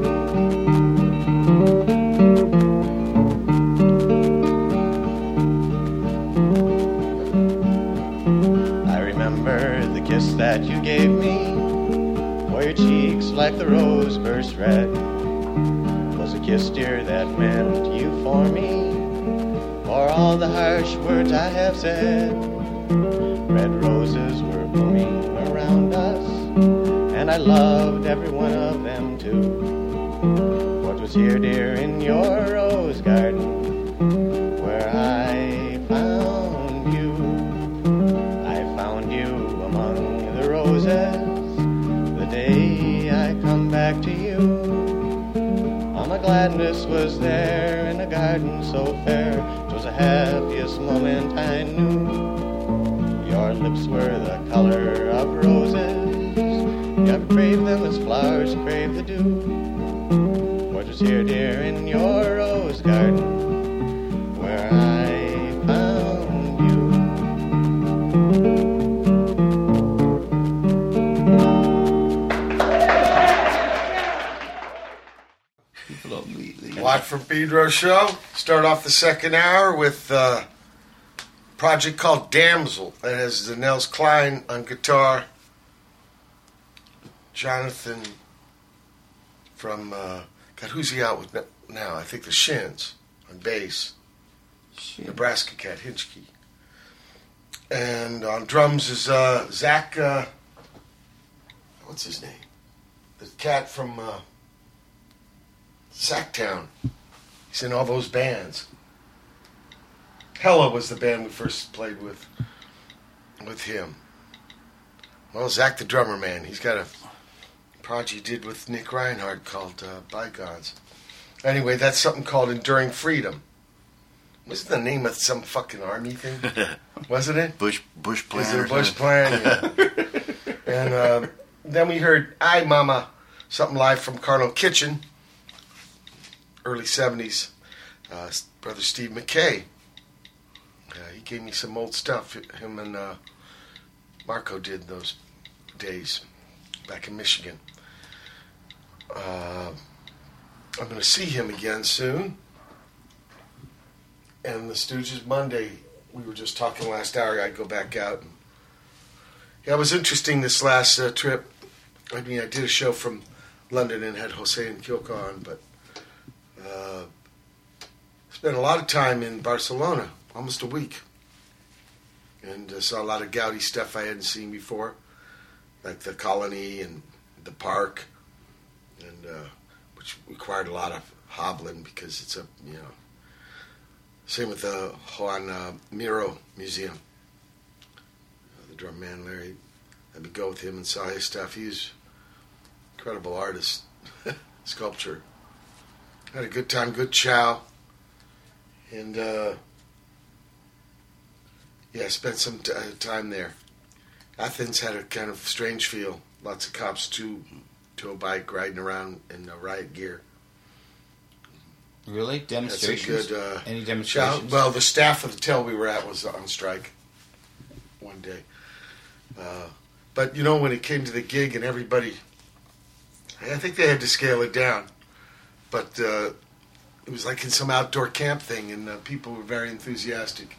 I remember the kiss that you gave me, for your cheeks like the rose burst red. Was a kiss, dear, that meant you for me, for all the harsh words I have said. I loved every one of them too. What was here, dear, in your rose garden, where I found you? I found you among the roses the day I come back to you. All my gladness was there in a garden so fair. 'Twas the happiest moment I knew. Your lips were the color of roses. You crave them as flowers crave the dew. What was here, dear, in your rose garden, where I found you? People don't leave. leave. Watt from Pedro show. Start off the second hour with uh, a project called Damsel. That has the Nels Cline on guitar, Jonathan from uh, God, who's he out with now? I think the Shins on bass, Shit. Nebraska Cat Hischke, and on drums is uh, Zach. Uh, what's his name? The cat from. Uh, Sacktown. He's in all those bands. Hella was the band we first played with with him. Well, Zach the drummer man, he's got a project he did with Nick Reinhart called uh, Bygones. Anyway, that's something called Enduring Freedom. Wasn't the name of some fucking army thing? Wasn't it? Bush Bush plan. Is it a Bush plan? Yeah. and uh, then we heard "Aye Mama," something live from Carnal Kitchen, early '70s. Uh, brother Steve Mackay. Uh, he gave me some old stuff. Him and uh, Marco did those days back in Michigan. Uh, I'm going to see him again soon. And the Stooges Monday. We were just talking last hour. I'd go back out. And, yeah, it was interesting this last uh, trip. I mean, I did a show from London and had Jose and Kyoko on, but uh, spent a lot of time in Barcelona, almost a week, and uh, saw a lot of Gaudi stuff I hadn't seen before, like the colony and the park, and uh, which required a lot of hobbling because it's a you know. Same with the Juan uh, Miro Museum. Uh, the drum man Larry, I would go with him and saw his stuff. He's incredible artist, sculpture. Had a good time, good chow, and uh, yeah, spent some t- time there. Athens had a kind of strange feel. Lots of cops to to a bike riding around in uh, riot gear. Really? Demonstrations? good uh, Any shout. demonstrations? Well, the staff of the hotel we were at was on strike one day. Uh, but you know, when it came to the gig and everybody, I think they had to scale it down. But uh, it was like in some outdoor camp thing, and uh, people were very enthusiastic.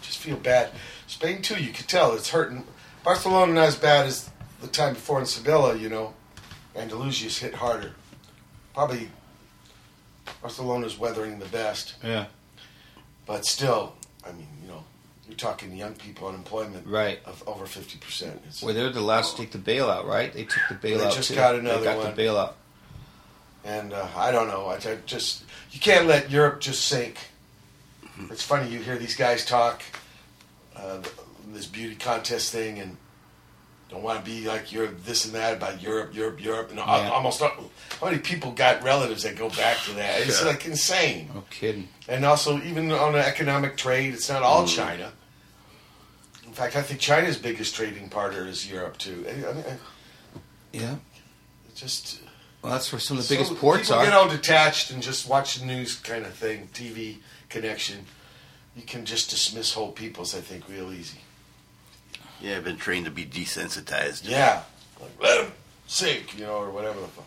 Just feel bad. Spain too, you could tell it's hurting. Barcelona not as bad as the time before in Sevilla, you know. Andalusia's hit harder. Probably Barcelona's weathering the best, Yeah. but still, I mean, you know, you're talking young people unemployment Right. of over fifty percent. Well, they're the last to take the bailout, right? They took the bailout. They just too. got another They got one. the bailout. And uh, I don't know. I, I just you can't let Europe just sink. It's funny you hear these guys talk uh, this beauty contest thing and don't want to be like you're this and that about Europe, Europe, Europe, and Yeah. almost how many people got relatives that go back to that? It's Yeah. like insane. No kidding. And also, even on the economic trade, it's not all mm. China. In fact, I think China's biggest trading partner is Europe too. I mean, I- Yeah. just Well, that's where some of the biggest ports people are. get all detached and just watch the news kind of thing, TV connection. You can just dismiss whole peoples, I think, real easy. Yeah, I've been trained to be desensitized. Yeah, like let them sink, you know, or whatever the fuck.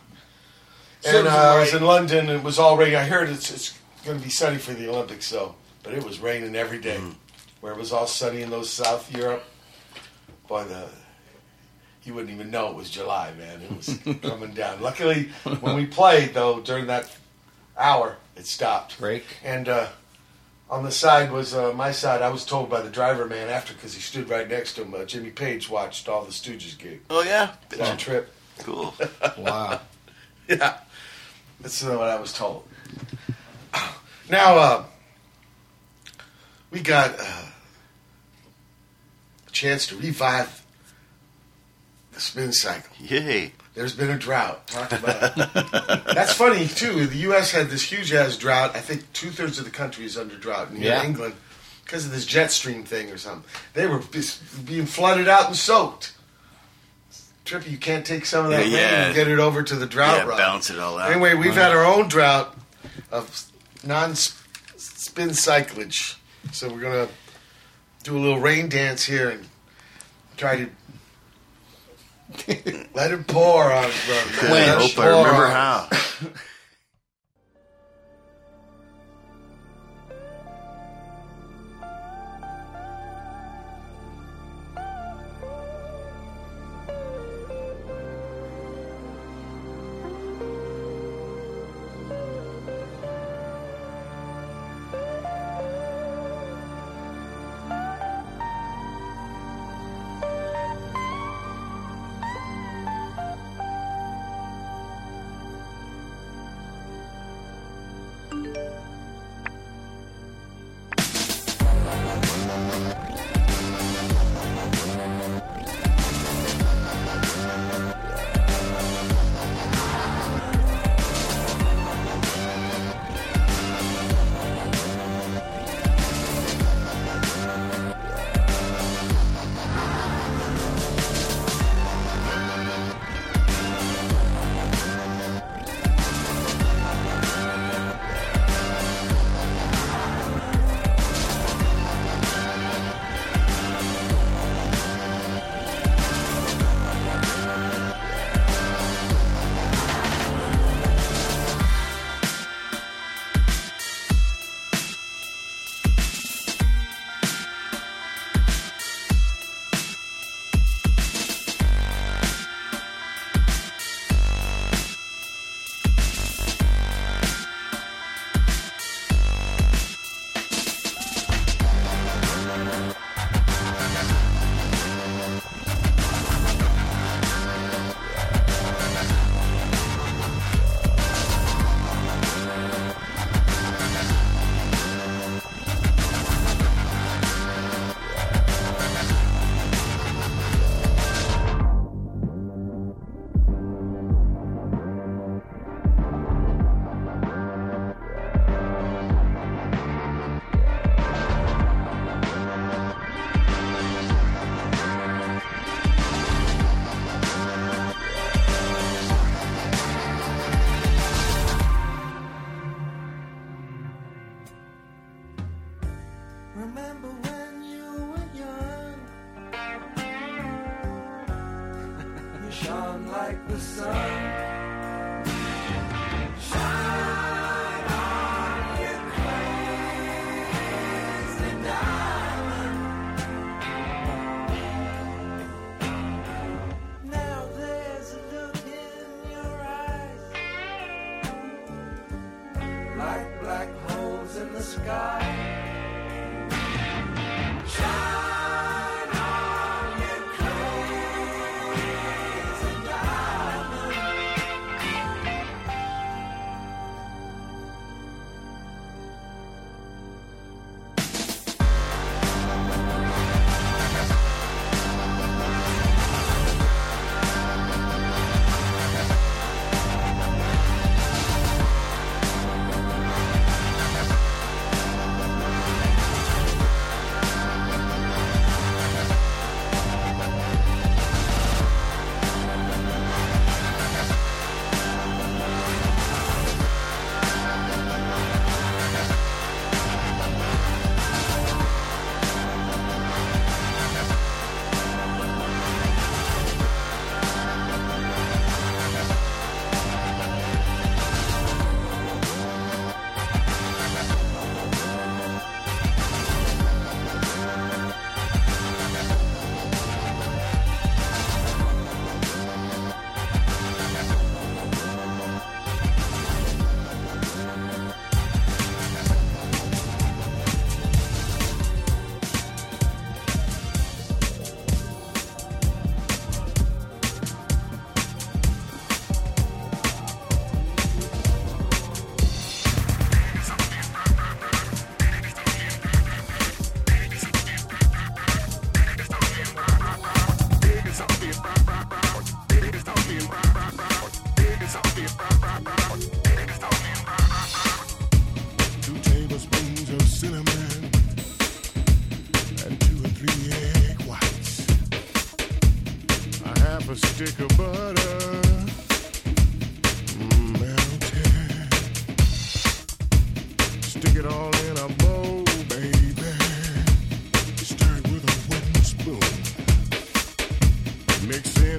So And uh, I was in London. and It was all raining. I heard it's, it's going to be sunny for the Olympics, though. But it was raining every day. Where it was all sunny in those South Europe. Boy, the you wouldn't even know it was July, man. It was coming down. Luckily, when we played, though, during that hour, it stopped. Break. And uh, on the side was uh, my side. I was told by the driver man after because he stood right next to him. Uh, Jimmy Page watched all the Stooges gig. Oh yeah, That trip. cool. Wow. Yeah, that's uh, what I was told. Now, uh, we got uh, a chance to revive the spin cycle. Yay! There's been a drought. Talk about it. That's funny too. The U.S. had this huge ass drought. I think two thirds of the country is under drought. And Yeah. in England, because of this jet stream thing or something, they were being flooded out and soaked. Trippy, you can't take some of that Yeah, rain yeah. and get it over to the drought Yeah, balance it all out. Anyway, we've had our own drought of non-spin cyclage, so we're gonna do a little rain dance here and try to let it pour on. I Let it hope I pour remember on. how.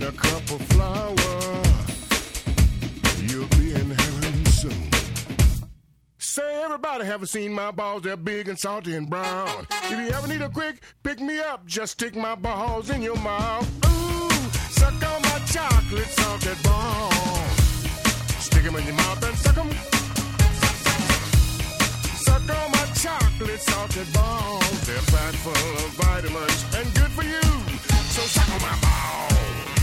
a cup of flour. You'll be in heaven soon. Say everybody haven't seen my balls, they're big and salty and brown. If you ever need a quick pick me up, just stick my balls in your mouth. Ooh, suck on my chocolate salted balls. Stick 'em in your mouth and suck 'em. Suck on my chocolate salted balls. They're packed full of vitamins and good for you. So suck on my balls.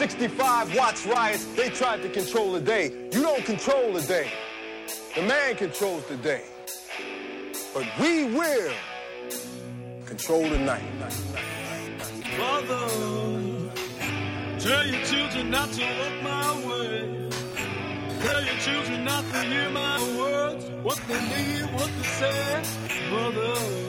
65 watts riots, they tried to control the day. You don't control the day. The man controls the day. But we will control the night. Father, tell your children not to look my way. Tell your children not to hear my words, what they need, what they say. Mother.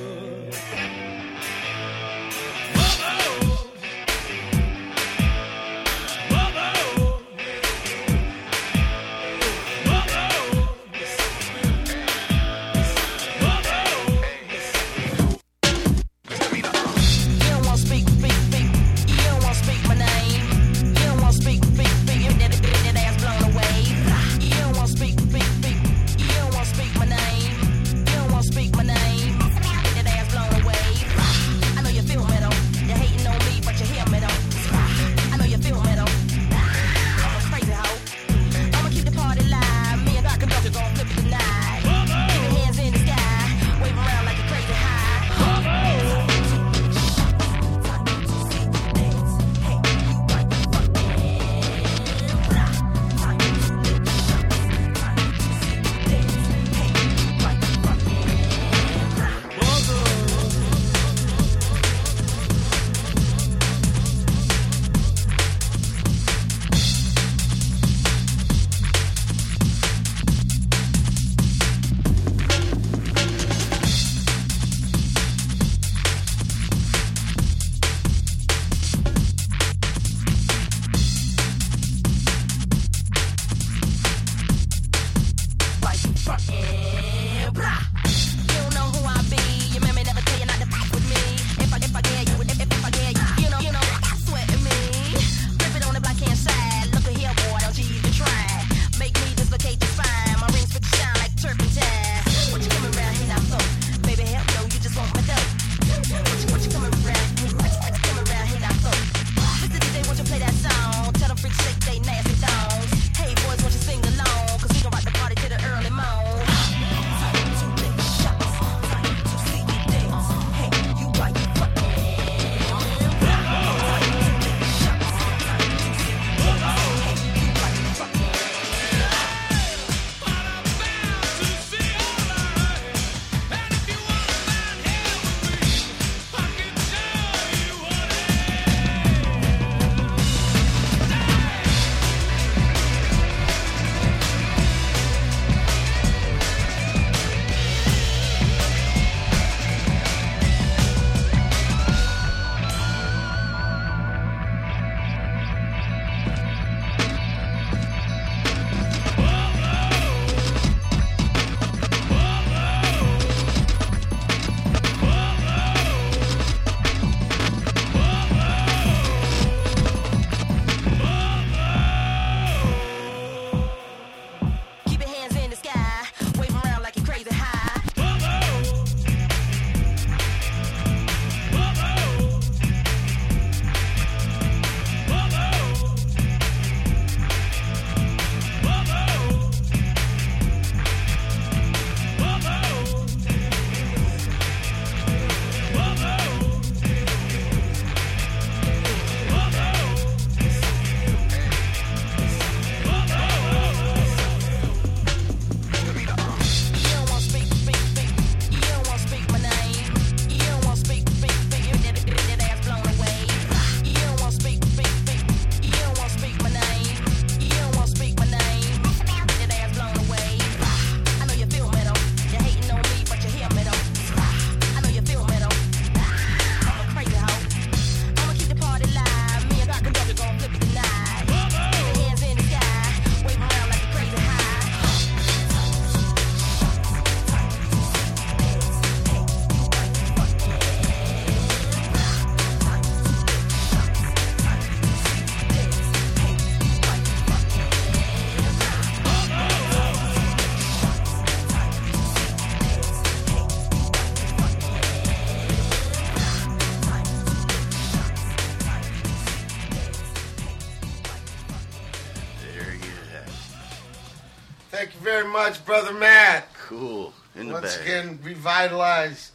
Much, brother Matt. Cool. In the Once bag. again, revitalized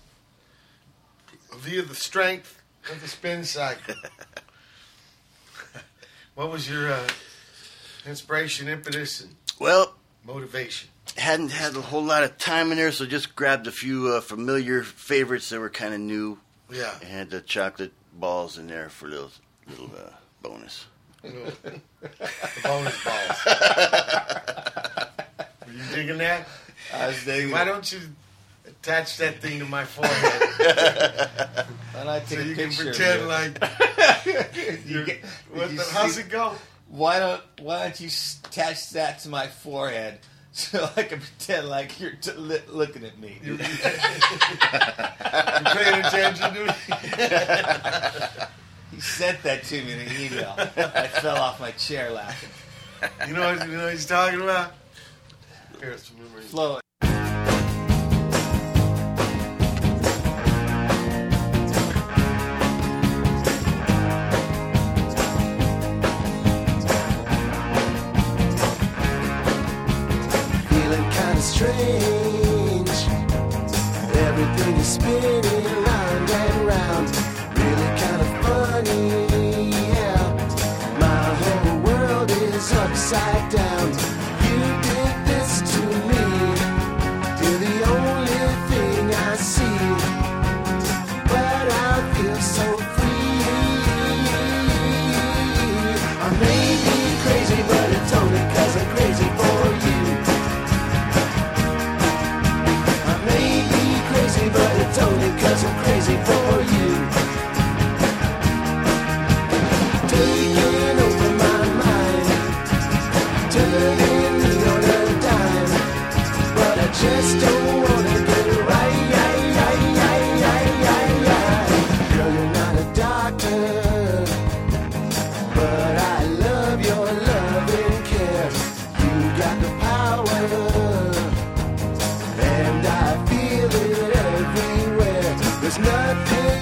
via the strength of the spin cycle. what was your uh, inspiration, impetus, and Well, motivation? hadn't had a whole lot of time in there, so just grabbed a few uh, familiar favorites that were kind of new. Yeah. And had the chocolate balls in there for little little uh, bonus. Bonus balls. You digging that? I was digging Why don't you attach that thing to my forehead? Why not take so you can pretend like. You get- What you the, see- how's it go? Why don't Why don't you attach that to my forehead so I can pretend like you're t- li- looking at me? You're paying attention to me? he sent that to me in an email. I fell off my chair laughing. You know what, you know what he's talking about? Here's some memories. Flow. feeling kinda strange. Everything is spinning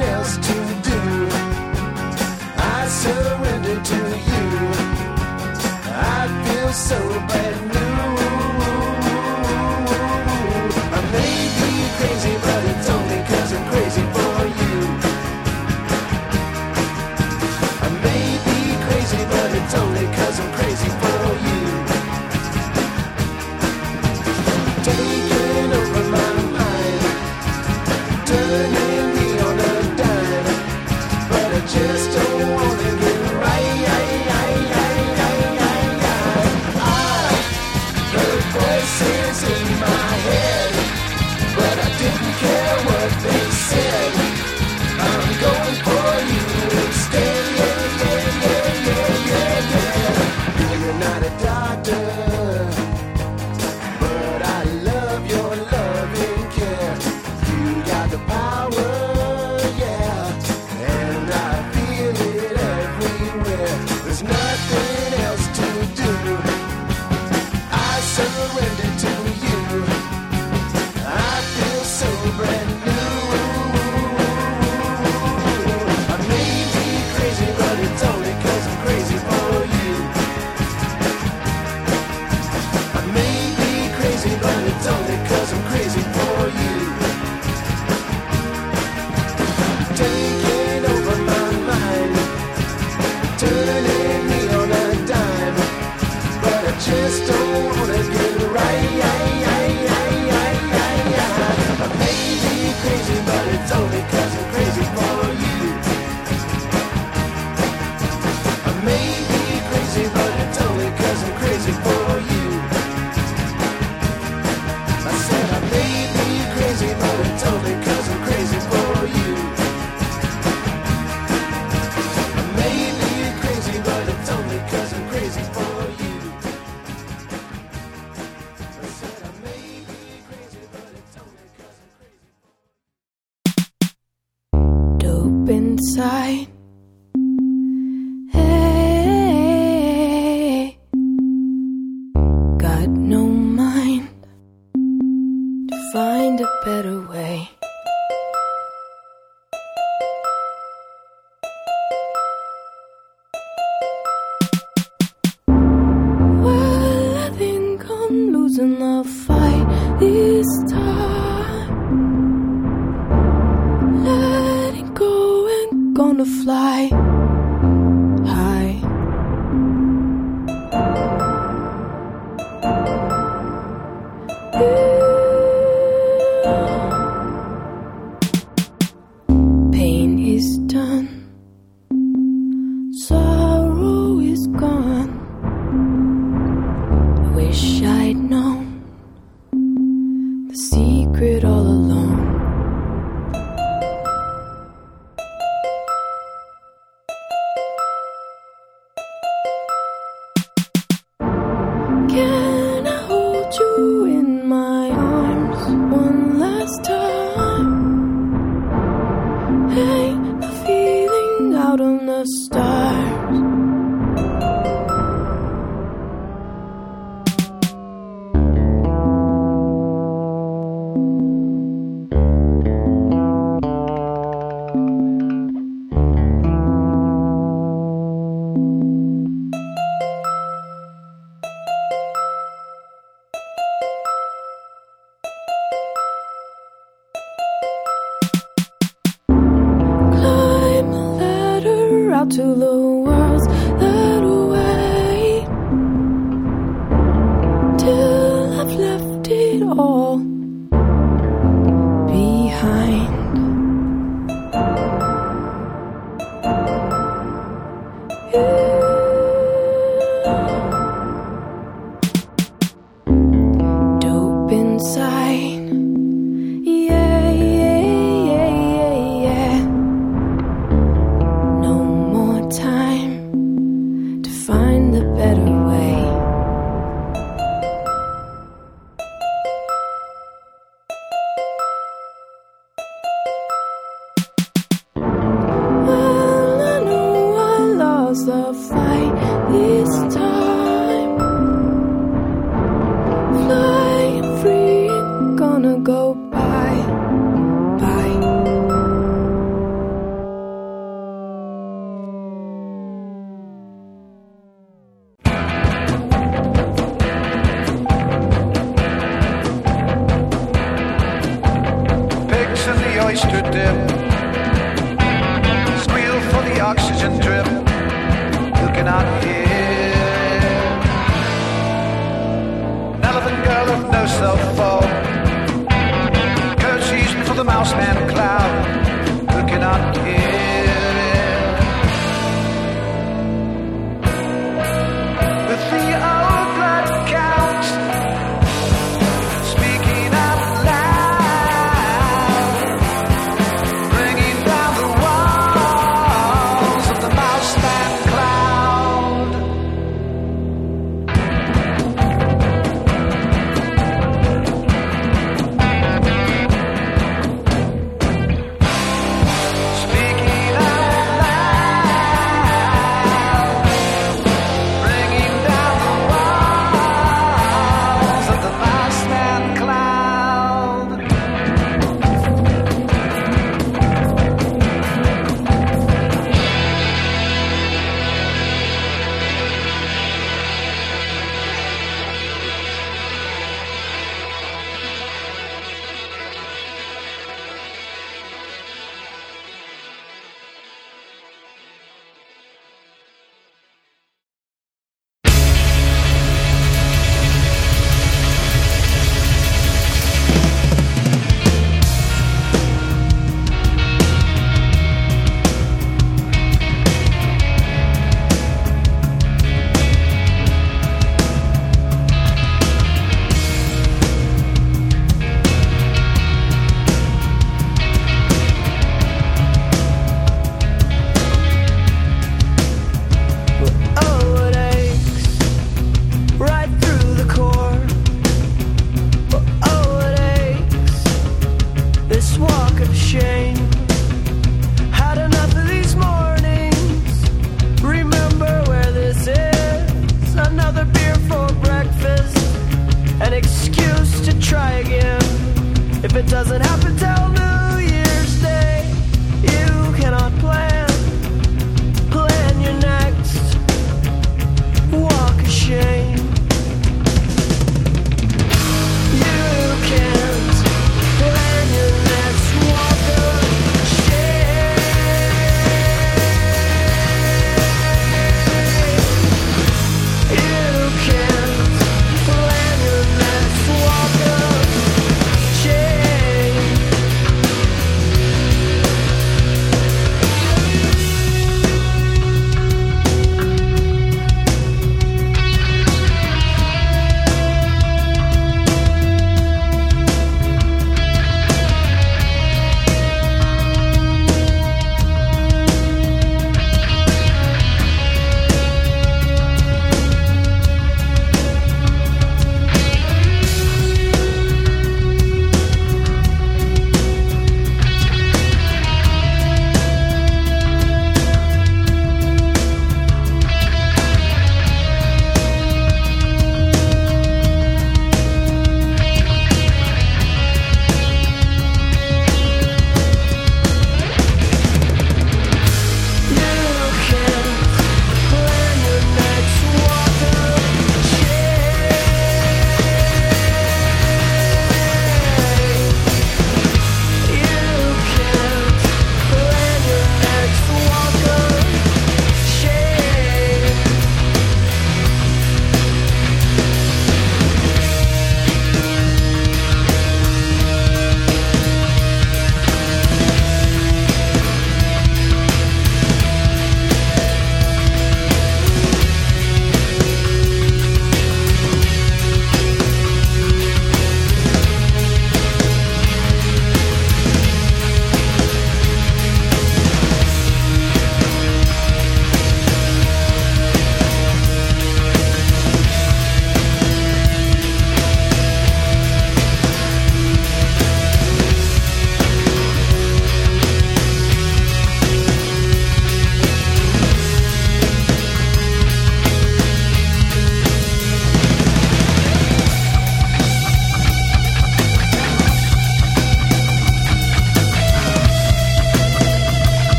else to do. I surrender to you. I feel so brand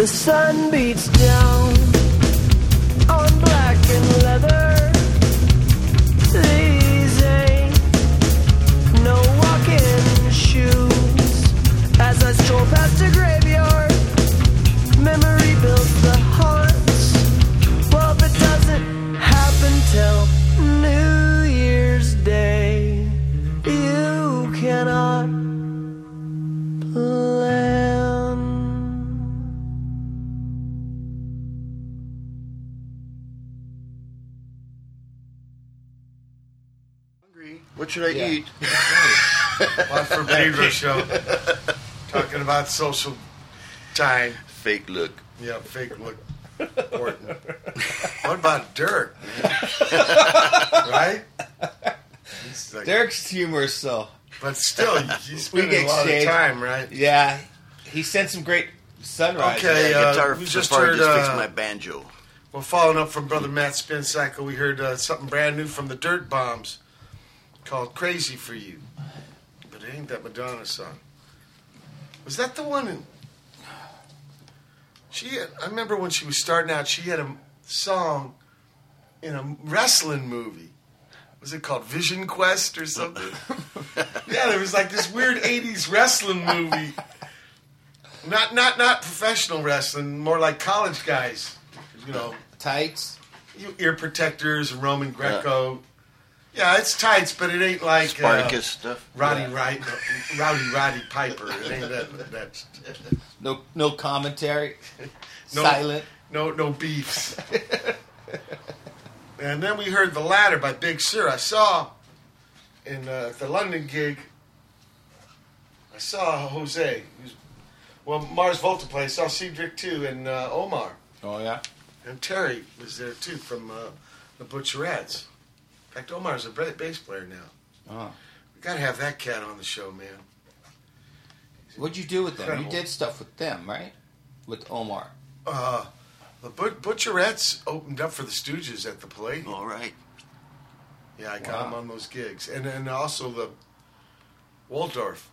The sun beats down should I Yeah. eat? One for Pedro show. Talking about social time. Fake look. Yeah, fake look important. what about Dirk? right? Like- Dirk's humorous, so. But still, he's We spending get a lot of time, right? Yeah, he sent some great sunrise. Okay, Yeah, uh, guitar we so just far heard. just fixed uh, my banjo. Well, following up from Brother Matt Spin Cycle, we heard uh, something brand new from the Dirtbombs called Crazy for You. But it ain't that Madonna song. Was that the one? In, she had, I remember when she was starting out, she had a song in a wrestling movie. Was it called Vision Quest or something? yeah, there was like this weird 80s wrestling movie. Not not not professional wrestling, more like college guys. You know, tights, ear protectors, Roman Greco. Yeah, it's tights, but it ain't like Spartacus uh, stuff? Roddy Yeah. Right, Rowdy Roddy Piper. It ain't that. That's No, no commentary. no, Silent. No, no beefs. and then we heard the ladder by Big Sir. I saw in uh, the London gig. I saw Jose. Who's, well, Mars Volta play. I saw Cedric too, and uh, Omar. Oh yeah. And Terry was there too from uh, the Butcherettes. In fact, Omar's a ba- bass player now. Oh. We gotta have that cat on the show, man. What'd you do with them? You did stuff with them, right? With Omar. Uh, the But- Butcherettes opened up for the Stooges at the Palladium. All right. Yeah, I got Wow. him on those gigs, and then also the Waldorf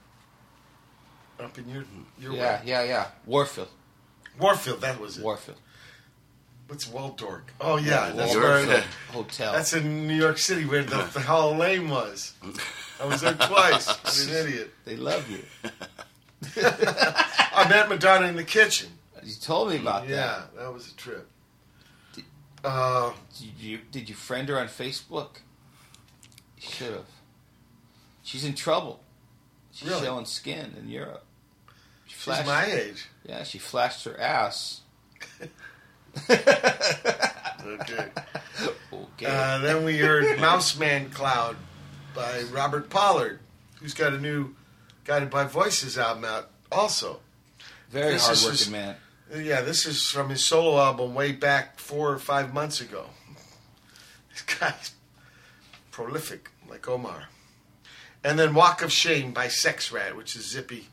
up in your your yeah, way. yeah, yeah. Warfield. Warfield, that was it. Warfield. What's Waldorf? Oh yeah, Yeah, that's Warfield where Hotel. That's in New York City, where the, the Hall of Lame was. I was there twice. I'm an idiot. They love you. I met Madonna in the kitchen. You told me about that. Yeah, that. that was a trip. Uh, Did you did you friend her on Facebook? You should have. She's in trouble. She's Really? showing skin in Europe. She she's my age. Yeah, she flashed her ass. Okay. Okay. Uh, then we heard Mouseman Cloud by Robert Pollard, who's got a new Guided by Voices album out also. Very this hardworking man. Yeah, this is from his solo album way back four or five months ago. This guy's prolific, like Omar. And then Walk of Shame by Sexrat, which is Zippy,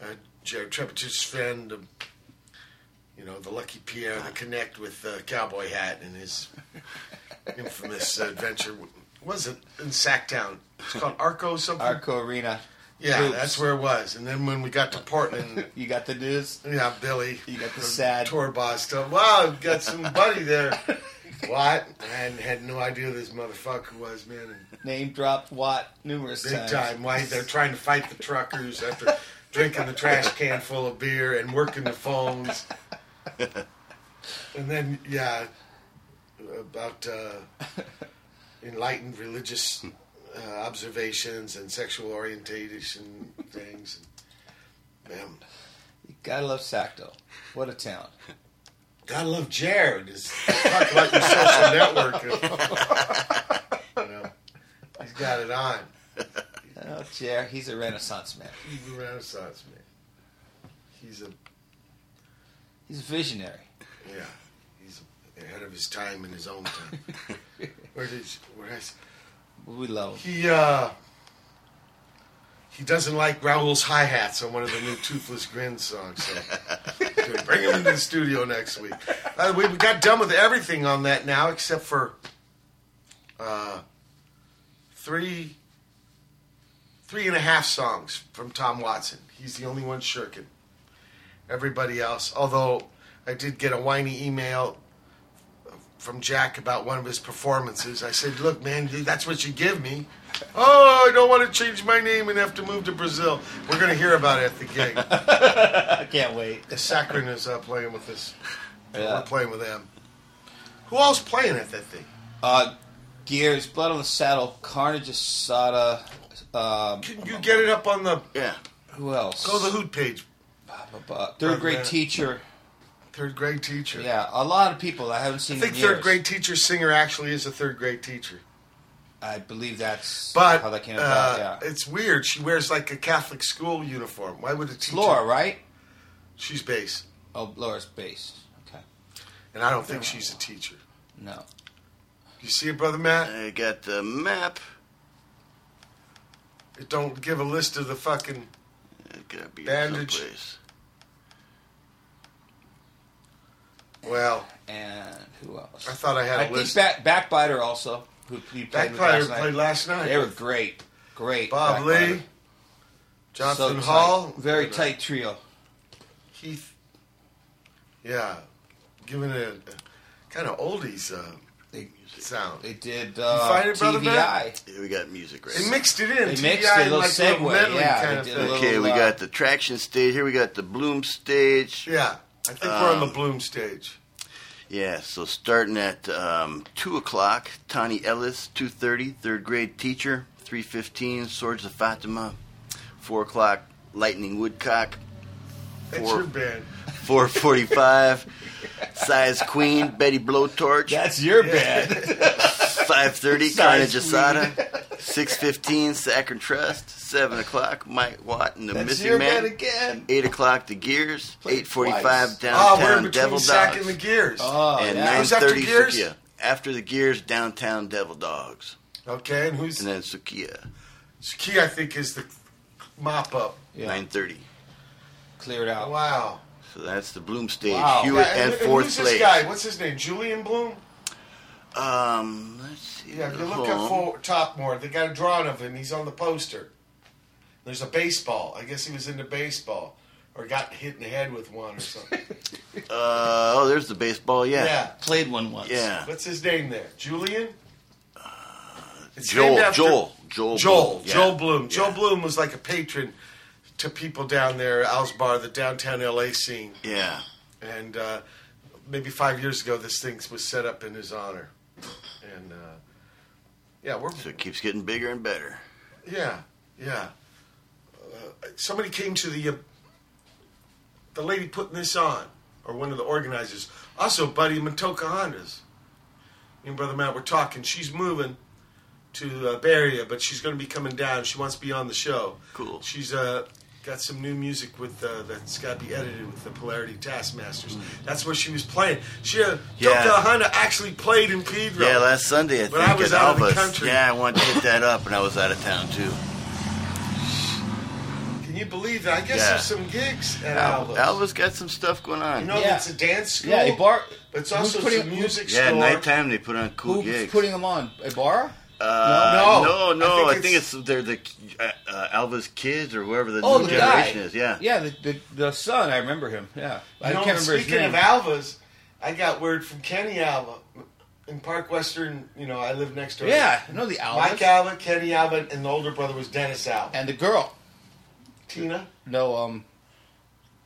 uh, Jared Trepich's friend, you know, the Lucky Pierre, the connect with the Cowboy Hat and his infamous adventure. Was it in Sactown? It's called Arco something? Arco Arena. Yeah, Oops. that's where it was. And then when we got to Portland, You got the news. yeah, Billy. You got the the sad. tour boss stuff. Wow, got some buddy there. what? I had, had no idea who this motherfucker was, man. And Name dropped Watt numerous big times. time. Why they're trying to fight the truckers after drinking the trash can full of beer and working the phones. And then, yeah, about uh, enlightened religious uh, observations and sexual orientation things. Man, You gotta love Sacto. What a town. Gotta love Jared. Is talk about your social network. you know, he's got it on. Oh, Jer, he's a renaissance man. He's a Renaissance man. He's a He's a visionary. yeah. He's ahead of his time in his own time. Where did where has We love him. he? uh He doesn't like Raul's hi hats on one of the new Toothless Grin songs. So bring him into the studio next week. By the way, we got done with everything on that now, except for uh, three, three and a half songs from Tom Watson. He's the only one shirking, everybody else. Although I did get a whiny email from Jack about one of his performances. I said, "Look, man, that's what you give me." Oh, I don't want to change my name and have to move to Brazil. We're going to hear about it at the gig. I can't wait. The Saccharine is uh, playing with us. Yeah. We're playing with them. Who else playing at that thing? Uh, Gears, Blood on the Saddle, Carnage Asada. Um, Can you get it up on the? Yeah. Who else? Go to the Hoot page. Uh, third grade Yeah. teacher. Third grade teacher. Yeah, a lot of people I haven't seen. I think in third years. grade teacher singer actually is a third grade teacher. I believe that's But how that came about. uh, yeah, it's weird. She wears like a Catholic school uniform. Why would a teacher? Laura, right? She's bass, Oh, Laura's bass. Okay. and I don't think she's a teacher. No. You see it, brother Matt? I got the map. It don't give a list of the fucking It gotta be bandage. someplace. Well, And who else? I thought I had a I think list. back, Backbiter also. Who you played Backbiter last night. played last night. They were great, great. Bob Backbiter. Lee, Jonathan So Hall, tight. very tight trio. Keith. Yeah, giving it a, kind of oldies uh, sound. They did You uh, find it, TVI. Matt? Yeah, we got music right They mixed it in. They TVI mixed it, a little like segue, medley yeah, kind of did a little- Okay, we uh, got the traction stage. Here we got the Bloom stage. Yeah, I think we're on the Um, Bloom stage. Yeah, so starting at um, 2 o'clock, Tani Ellis, 2.30, third grade teacher, 3.15, Swords of Fatima, 4 o'clock, Lightning Woodcock, That's your band. 4.45, Size Queen, Betty Blowtorch. That's your Yeah. band. 5.30, Size Carnage Queen. Asada, 6.15, Saccharine Trust, 7 o'clock, Mike Watt and the That's Missing Man. again. 8 o'clock, The Gears, Played 8.45, twice. Oh, we're in between Devil Sack Dogs. and the Gears. Oh, and yeah. Who's 9:30 Gears? Sukiya. After the Gears, downtown Devil Dogs, Okay, and who's and then Sukiya. Key? I think is the mop up. Yeah. 9:30. Cleared out. Wow. So that's the Bloom stage. Wow. Hewitt Yeah, and, and fourth who's this guy? What's his name? Julian Bloom. Um, let's see. Yeah, if you look Home. up for, top more. They got a drawing of him. He's on the poster. There's a baseball. I guess he was into baseball, or got hit in the head with one or something. Uh, oh, there's the baseball. Yeah. yeah. Played one once. Yeah. What's his name there? Julian. It's Joel. named after- Joel. Joel. Joel. Bloom. Yeah. Joel Bloom. Joel Yeah. Bloom was like a patron to people down there, Al's Bar, the downtown LA scene. Yeah. And uh, maybe five years ago, this thing was set up in his honor. And uh, yeah, we're So it keeps getting bigger and better. yeah, yeah. Uh, somebody came to the uh, the lady putting this on, or one of the organizers. Also, buddy Matoka Hondas. Me and brother Matt were talking. She's moving to uh, Bay Area, but she's going to be coming down. She wants to be on the show. Cool. She's uh, got some new music with uh, that's got to be edited with the Polarity Taskmasters. That's where she was playing. She uh, Mm. Yeah. Toka Honda actually played in Pedro. Yeah, last Sunday I But think I was at out of the country. Yeah, I wanted to hit that up, and I was out of town too. Can you believe that? I guess Yeah. there's some gigs at Al- Alva's. Alva's got some stuff going on. You know, Yeah. it's a dance school. Yeah, a bar. But it's also putting- some music yeah, store. nighttime they put on cool gigs. Who's gigs. putting them on? A bar? Uh, No. no, no. I I think think, it's- it's, they're the uh, uh, Alva's kids or whoever the Oh, new the guy. generation is. Yeah. Yeah, the, the the son. I remember him. Yeah, I know, can't remember his speaking name. of Alva's, I got word from Kenny Alva in Park Western. You know, I live next door. yeah, I know the Alvas. Mike Alva, Kenny Alva, and the older brother was Dennis Alva. and the girl. Tina. No, um,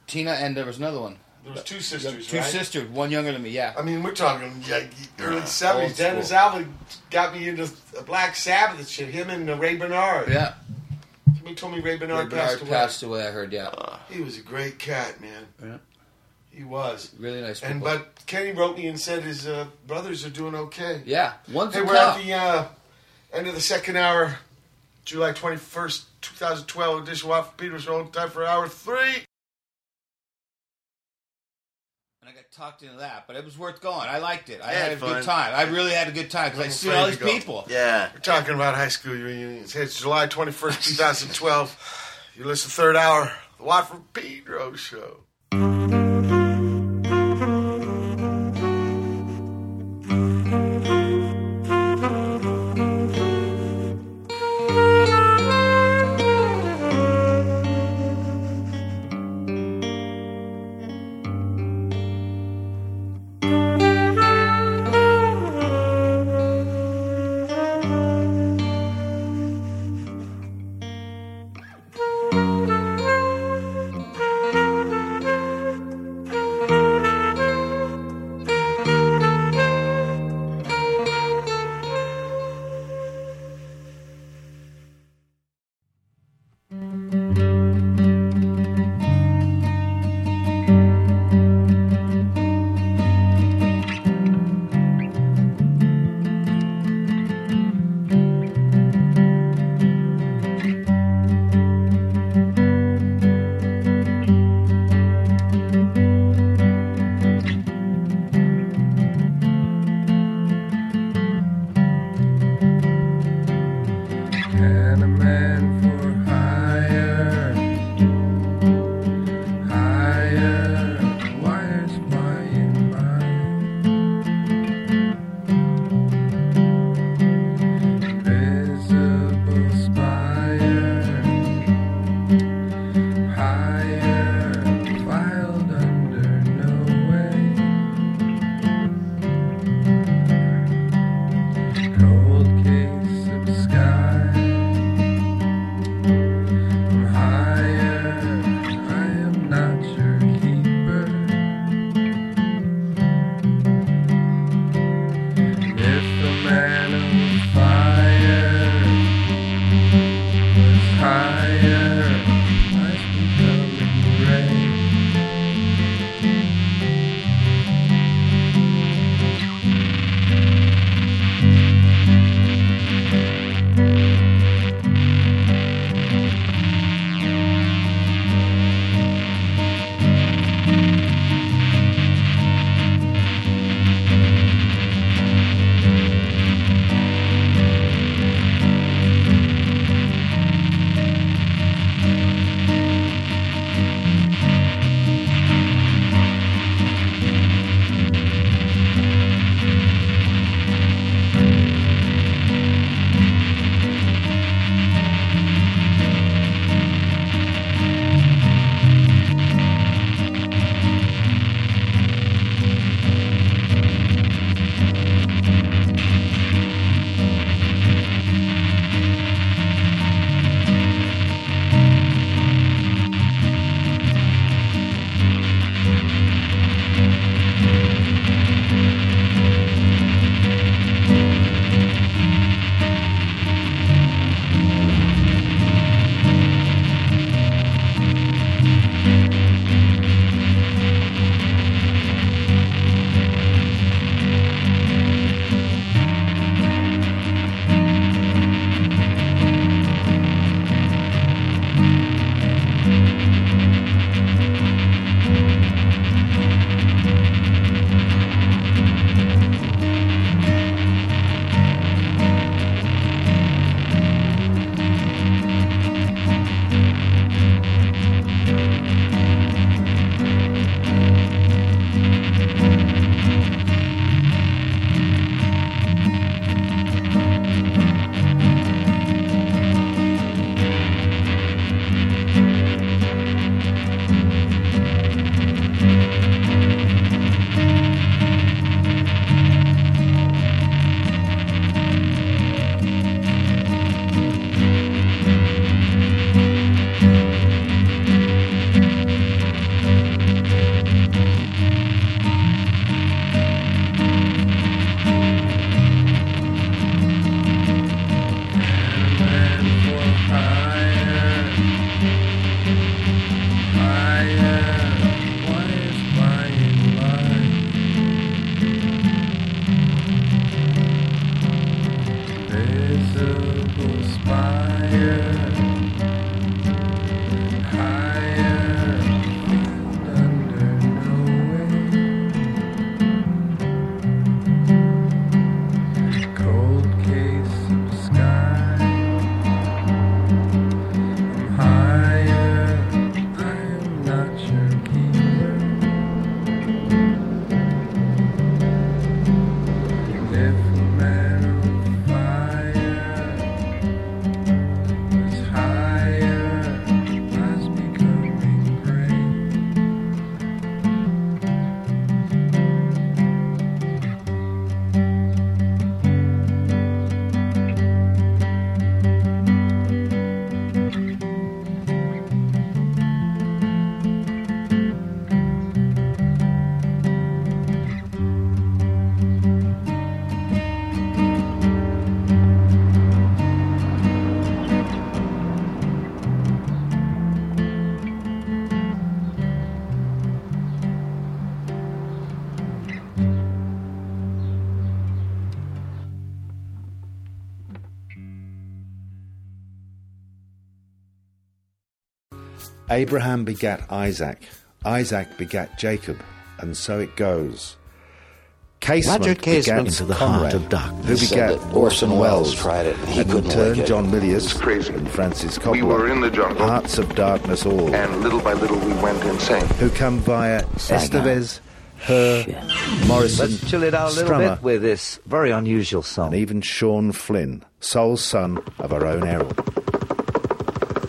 Tina, and there was another one. There was two sisters, Two right? sisters, one younger than me. Yeah. I mean, we're talking yeah, early Old seventies. Dennis school. Alva got me into Black Sabbath and shit. Him and uh, Ray Bernard. Yeah. Somebody told me Ray Ray Bernard, Bernard passed away. passed away. I heard. Yeah. He was a great cat, man. Yeah. He was. Really nice. And people. but Kenny wrote me and said his uh, brothers are doing okay. yeah, one's Hey, a we're cop. at the uh, end of the second hour, July twenty first, two thousand twelve edition. Watt from Pedro show. Time for hour three. Talked into that, but it was worth going. I liked it. I I had, had a fun. good time. I really had a good time because I I'm see all these people. Yeah. We're talking about high school reunions. Hey, it's July twenty first, two thousand twelve. You listen third hour, the Watt from Pedro show. Abraham begat Isaac, Isaac begat Jacob, and so it goes. Casement Roger Casement begat into the Conrad, heart of darkness. who Said begat Orson Orson Welles, Welles tried it and he and in couldn't turn like. John Milius and Francis Coppola. We were in the jungle. Hearts of Darkness all. And little by little we went insane. who come via Saigon. Estevez, Herr, Morrison, Let's chill it out a little Strummer, bit with this very unusual song. and even Sean Flynn, sole son of our own Errol.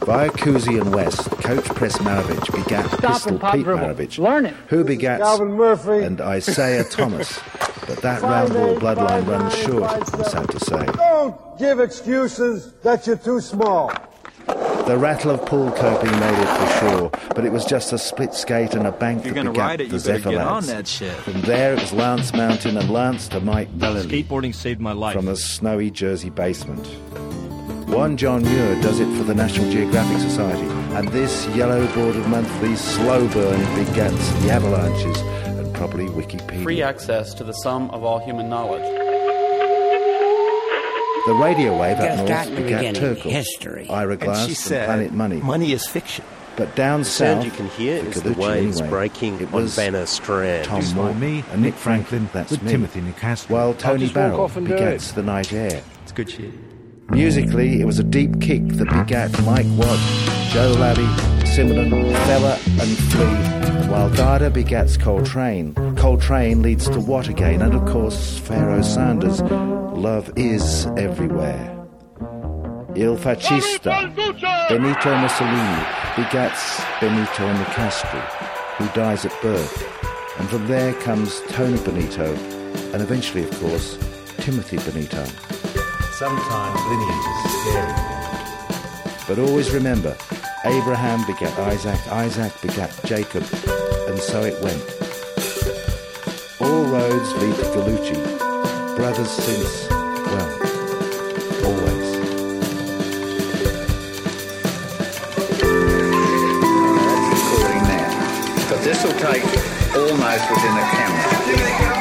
Via Cousy and West, Coach Press Maravich begat Stop Pistol Pete dribble. Maravich, Learn it. who begat Calvin Murphy. and Isiah Thomas. But that round ball bloodline runs short, I'm sad to say. Don't give excuses that you're too small. The rattle of pool coping made it for sure, but it was just a split skate and a bank You're that gonna begat ride it, the you Zephyr get on that shit. From there it was Lance Mountain and Lance to Mike Vallely. Skateboarding saved my life. From a snowy Jersey basement. One John Muir does it for the National Geographic Society, and this yellow bordered monthly slow burn begets the avalanches and probably Wikipedia. Free access to the sum of all human knowledge. The radio wave Gotta up north in the begat Terkel, history. Ira And Glass, she and said, Planet Money. "Money is fiction." But down The south, sound you can hear for is the waves anyway, breaking it on Banna Strand. Tom Just Moore, like me and Nick Franklin, that's with me. Timothy Newcastle. While Tony just walk Barrel off and do begets the night air. It's good shit. Musically, it was a deep kick that begat Mike Watt, Joe Lally, Simonon, Fela, and Flea. While Dada begats Coltrane, Coltrane leads to Watt again, and of course, Pharoah Sanders. Love is everywhere. Il Fascista, Benito Mussolini begats Benito Nicastri, who dies at birth. And from there comes Tony Benito, and eventually, of course, Timothy Benito. Sometimes lineage is scary. But always remember, Abraham begat Isaac, Isaac begat Jacob, and so it went. All roads lead to Gallucci, brothers since, well, always. recording now. But this will take almost within a camera.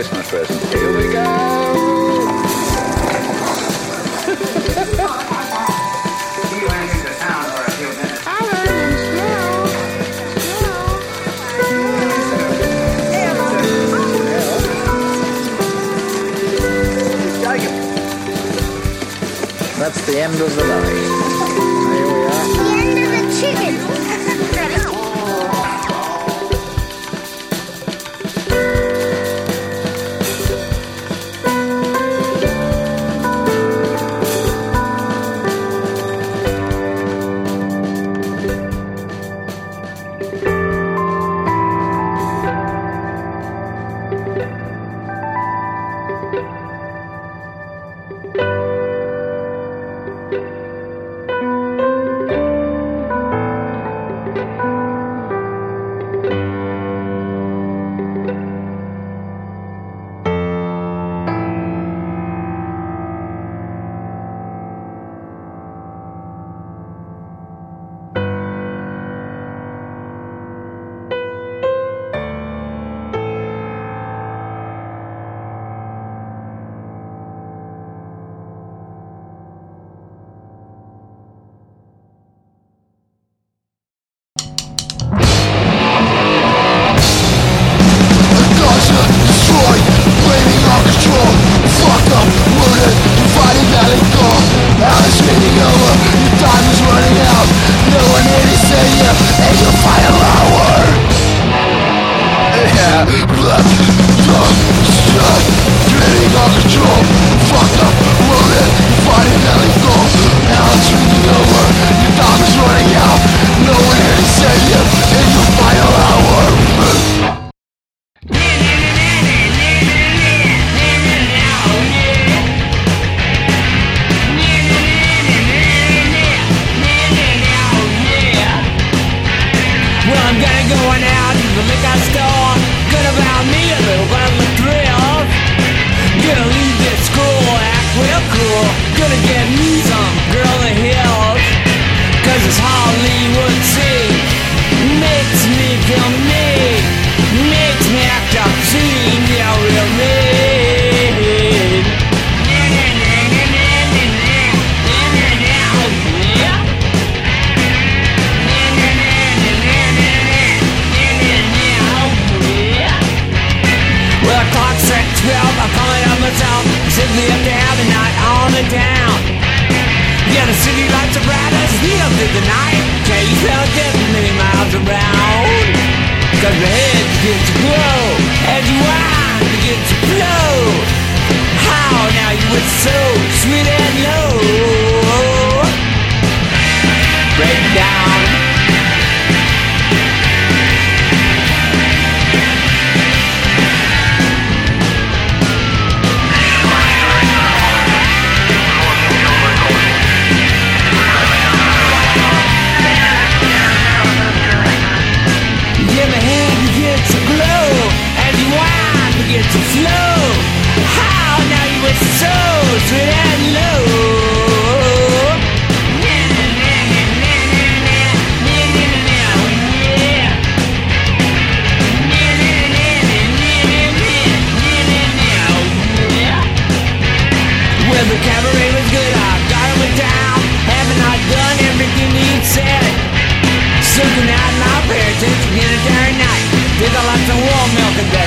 Christmas present. Here we go. That's the end of the day.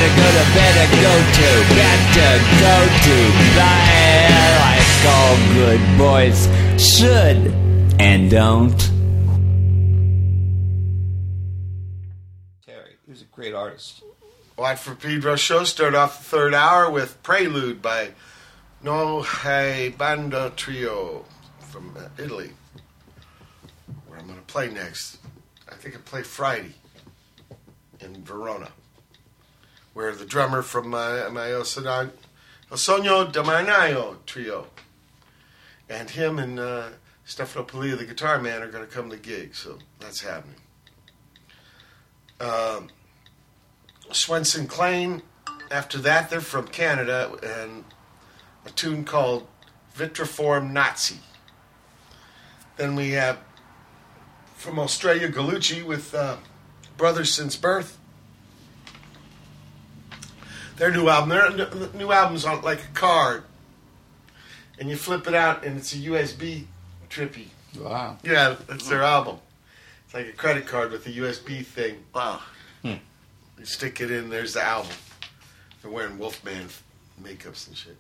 Milk and better go to bed and go to, better go to bed like all good boys should and don't. Terry, he was a great artist. Watt from Pedro show start off the third hour with Prelude by No Hay Banda Trio from Italy, where I'm going to play next. I think I play Friday in Verona, where the drummer from my, my del Marinaio trio and him and uh, Stefano Pilia, the guitar man, are going to come to the gig, so that's happening. Um, Swenson Clane. After that, they're from Canada and a tune called Vitriform Nazi. Then we have from Australia Gallucci with uh, Brothers Since Birth. Their new album. Their new album's on like a card, and you flip it out, and it's a USB trippy. Wow. Yeah, that's their album. It's like a credit card with a USB thing. Wow. You stick it in, there's the album. They're wearing Wolfman makeups and shit.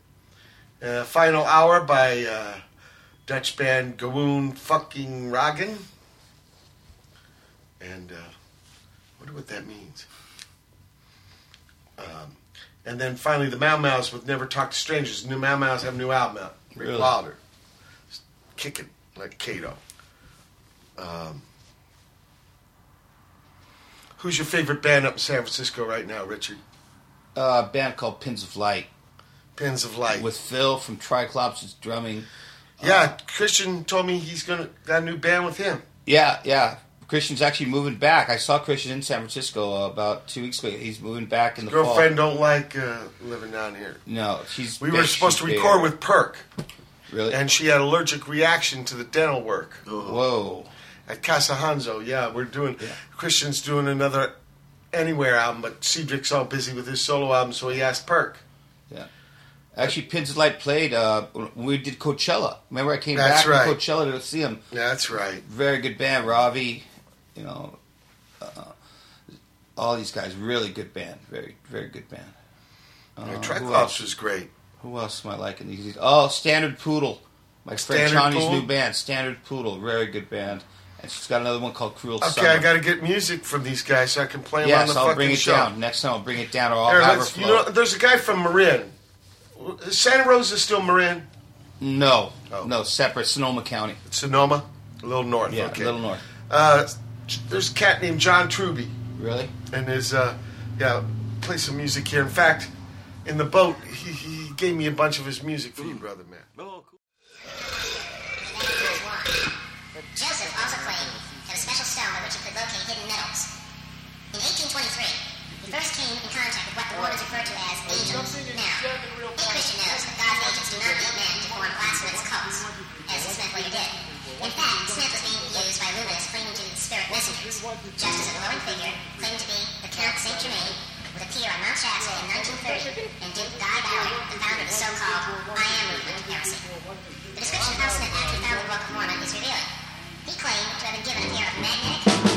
Uh, Final Hour by uh, Dutch band Gewoon Fucking Raggen. And uh, wonder what that means. Um, and then finally, the Mau Mau's with Never Talk to Strangers. New Mau Mau's have a new album out. Rick Really? Wilder. Kicking like Kato. Um, who's your favorite band up in San Francisco right now, Richard? Uh, a band called Pins of Light. Pins of Light. With Phil from Triclops is drumming. Yeah, Christian told me he's gonna got a new band with him. Yeah, yeah. Christian's actually moving back. I saw Christian in San Francisco about two weeks ago. He's moving back in the Girlfriend fall. don't like uh, living down here. No, she's. We were supposed to she's record with Perk. Really? And she had allergic reaction to the dental work. Whoa. At Casa Hanzo, yeah, we're doing. Christian's doing another Anywhere album, but Cedric's all busy with his solo album, so he asked Perk. Yeah. Actually, Pins of Light played uh, when we did Coachella. Remember, I came That's back right. from Coachella to see him. That's right. Very good band, Ravi. You know, uh, all these guys, really good band. Very, very good band. Uh, Yeah, who Triclops was great. Who else am I liking these? Oh, Standard Poodle. My friend Johnny's new band, Standard Poodle. Very good band. And she's got another one called Cruel Okay, Summer. I got to get music from these guys so I can play them on the I'll fucking bring it show. down. Next time I'll bring it down or I'll Here, have you know, there's a guy from Marin. Santa Rosa still Marin? No, no, separate Sonoma County. Sonoma, a little north. Yeah, okay. a little north. Uh, there's a cat named John Trubee. Really? And his uh, yeah, play some music here. In fact, in the boat, he, he gave me a bunch of his music for you, brother man. Just as a glowing figure claimed to be the Count Saint Germain would appear on Mount Shasta in 1930 and dupe Guy Ballard, the founder of the so-called I Am movement heresy. The description of how Smith actually found the Book of Mormon is revealing. He claimed to have been given a pair of magnetic,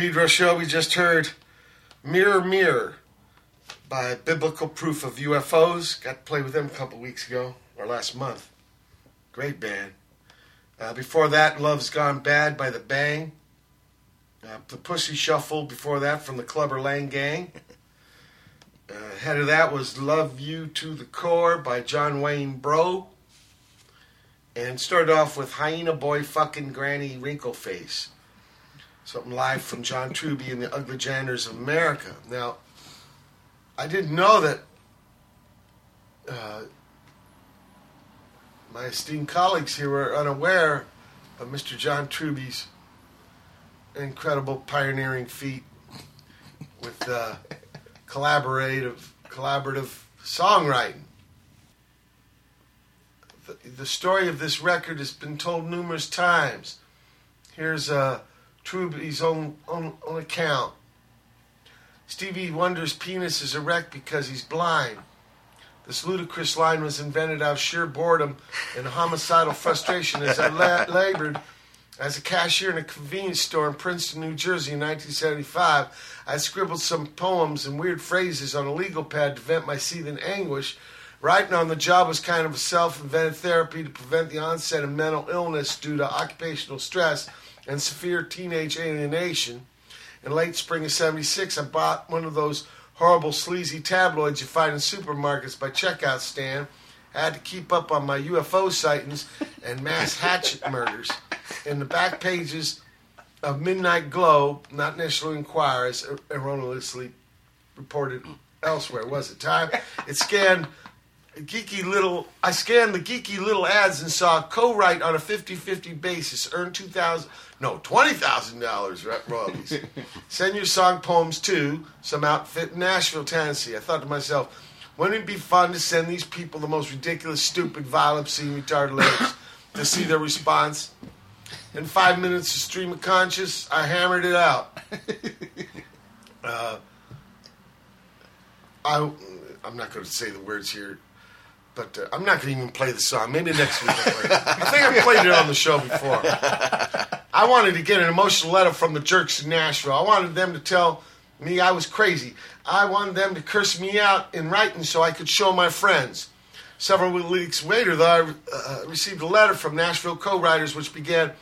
Pedro show, we just heard Mirror Mirror by Biblical Proof of UFOs. Got to play with them a couple weeks ago, or last month. Great band. Uh, before that, Love's Gone Bad by The Bang. Uh, the Pussy Shuffle before that from the Clubber Lang Gang. Uh, ahead of that was Love You to the Core by John Wayne Bro. And started off with Hyena Boy Fucking Granny Wrinkleface. Something live from John Trubee and the Ugly Janitors of America. Now, I didn't know that uh, my esteemed colleagues here were unaware of Mr. John Trubee's incredible pioneering feat with uh, collaborative collaborative songwriting. The, the story of this record has been told numerous times. Here's uh, Trubee's own, own, own account. Stevie Wonder's penis is erect because he's blind. This ludicrous line was invented out of sheer boredom and homicidal frustration as I la- labored as a cashier in a convenience store in Princeton, New Jersey in 1975. I scribbled some poems and weird phrases on a legal pad to vent my seething anguish. Writing on the job was kind of a self invented therapy to prevent the onset of mental illness due to occupational stress and severe teenage alienation. In late spring of 76, I bought one of those horrible sleazy tabloids you find in supermarkets by checkout stand. I had to keep up on my UFO sightings and mass hatchet murders. In the back pages of Midnight Globe, not National Enquirer, as erroneously reported elsewhere, was it time? It scanned geeky little I scanned the geeky little ads and saw co-write on a 50-50 basis, earn 2000 no, $20,000 royalties. Send your song poems to some outfit in Nashville, Tennessee. I thought to myself, wouldn't it be fun to send these people the most ridiculous, stupid, violent, obscene, retarded lyrics to see their response? In five minutes of stream of conscious, I hammered it out. Uh, I, I'm not going to say the words here, but uh, I'm not going to even play the song. Maybe next week it. I think I played it on the show before. I wanted to get an emotional letter from the jerks in Nashville. I wanted them to tell me I was crazy. I wanted them to curse me out in writing so I could show my friends. Several weeks later, though, I uh, received a letter from Nashville co-writers which began,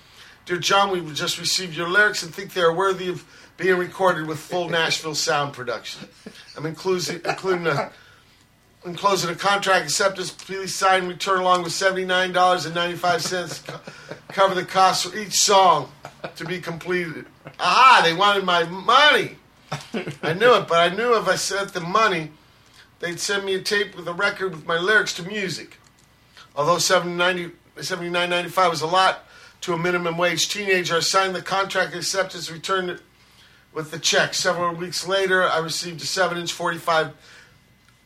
Dear John, we just received your lyrics and think they are worthy of being recorded with full Nashville sound production. I'm including, including a, enclosing a contract acceptance. Please sign return along with $79.95 co- cover the cost for each song to be completed. Ah, they wanted my money. I knew it, but I knew if I sent them money, they'd send me a tape with a record with my lyrics to music. Although $79.95 $79.95 was a lot to a minimum wage teenager, I signed the contract acceptance, returned it with the check. Several weeks later, I received a 7 inch 45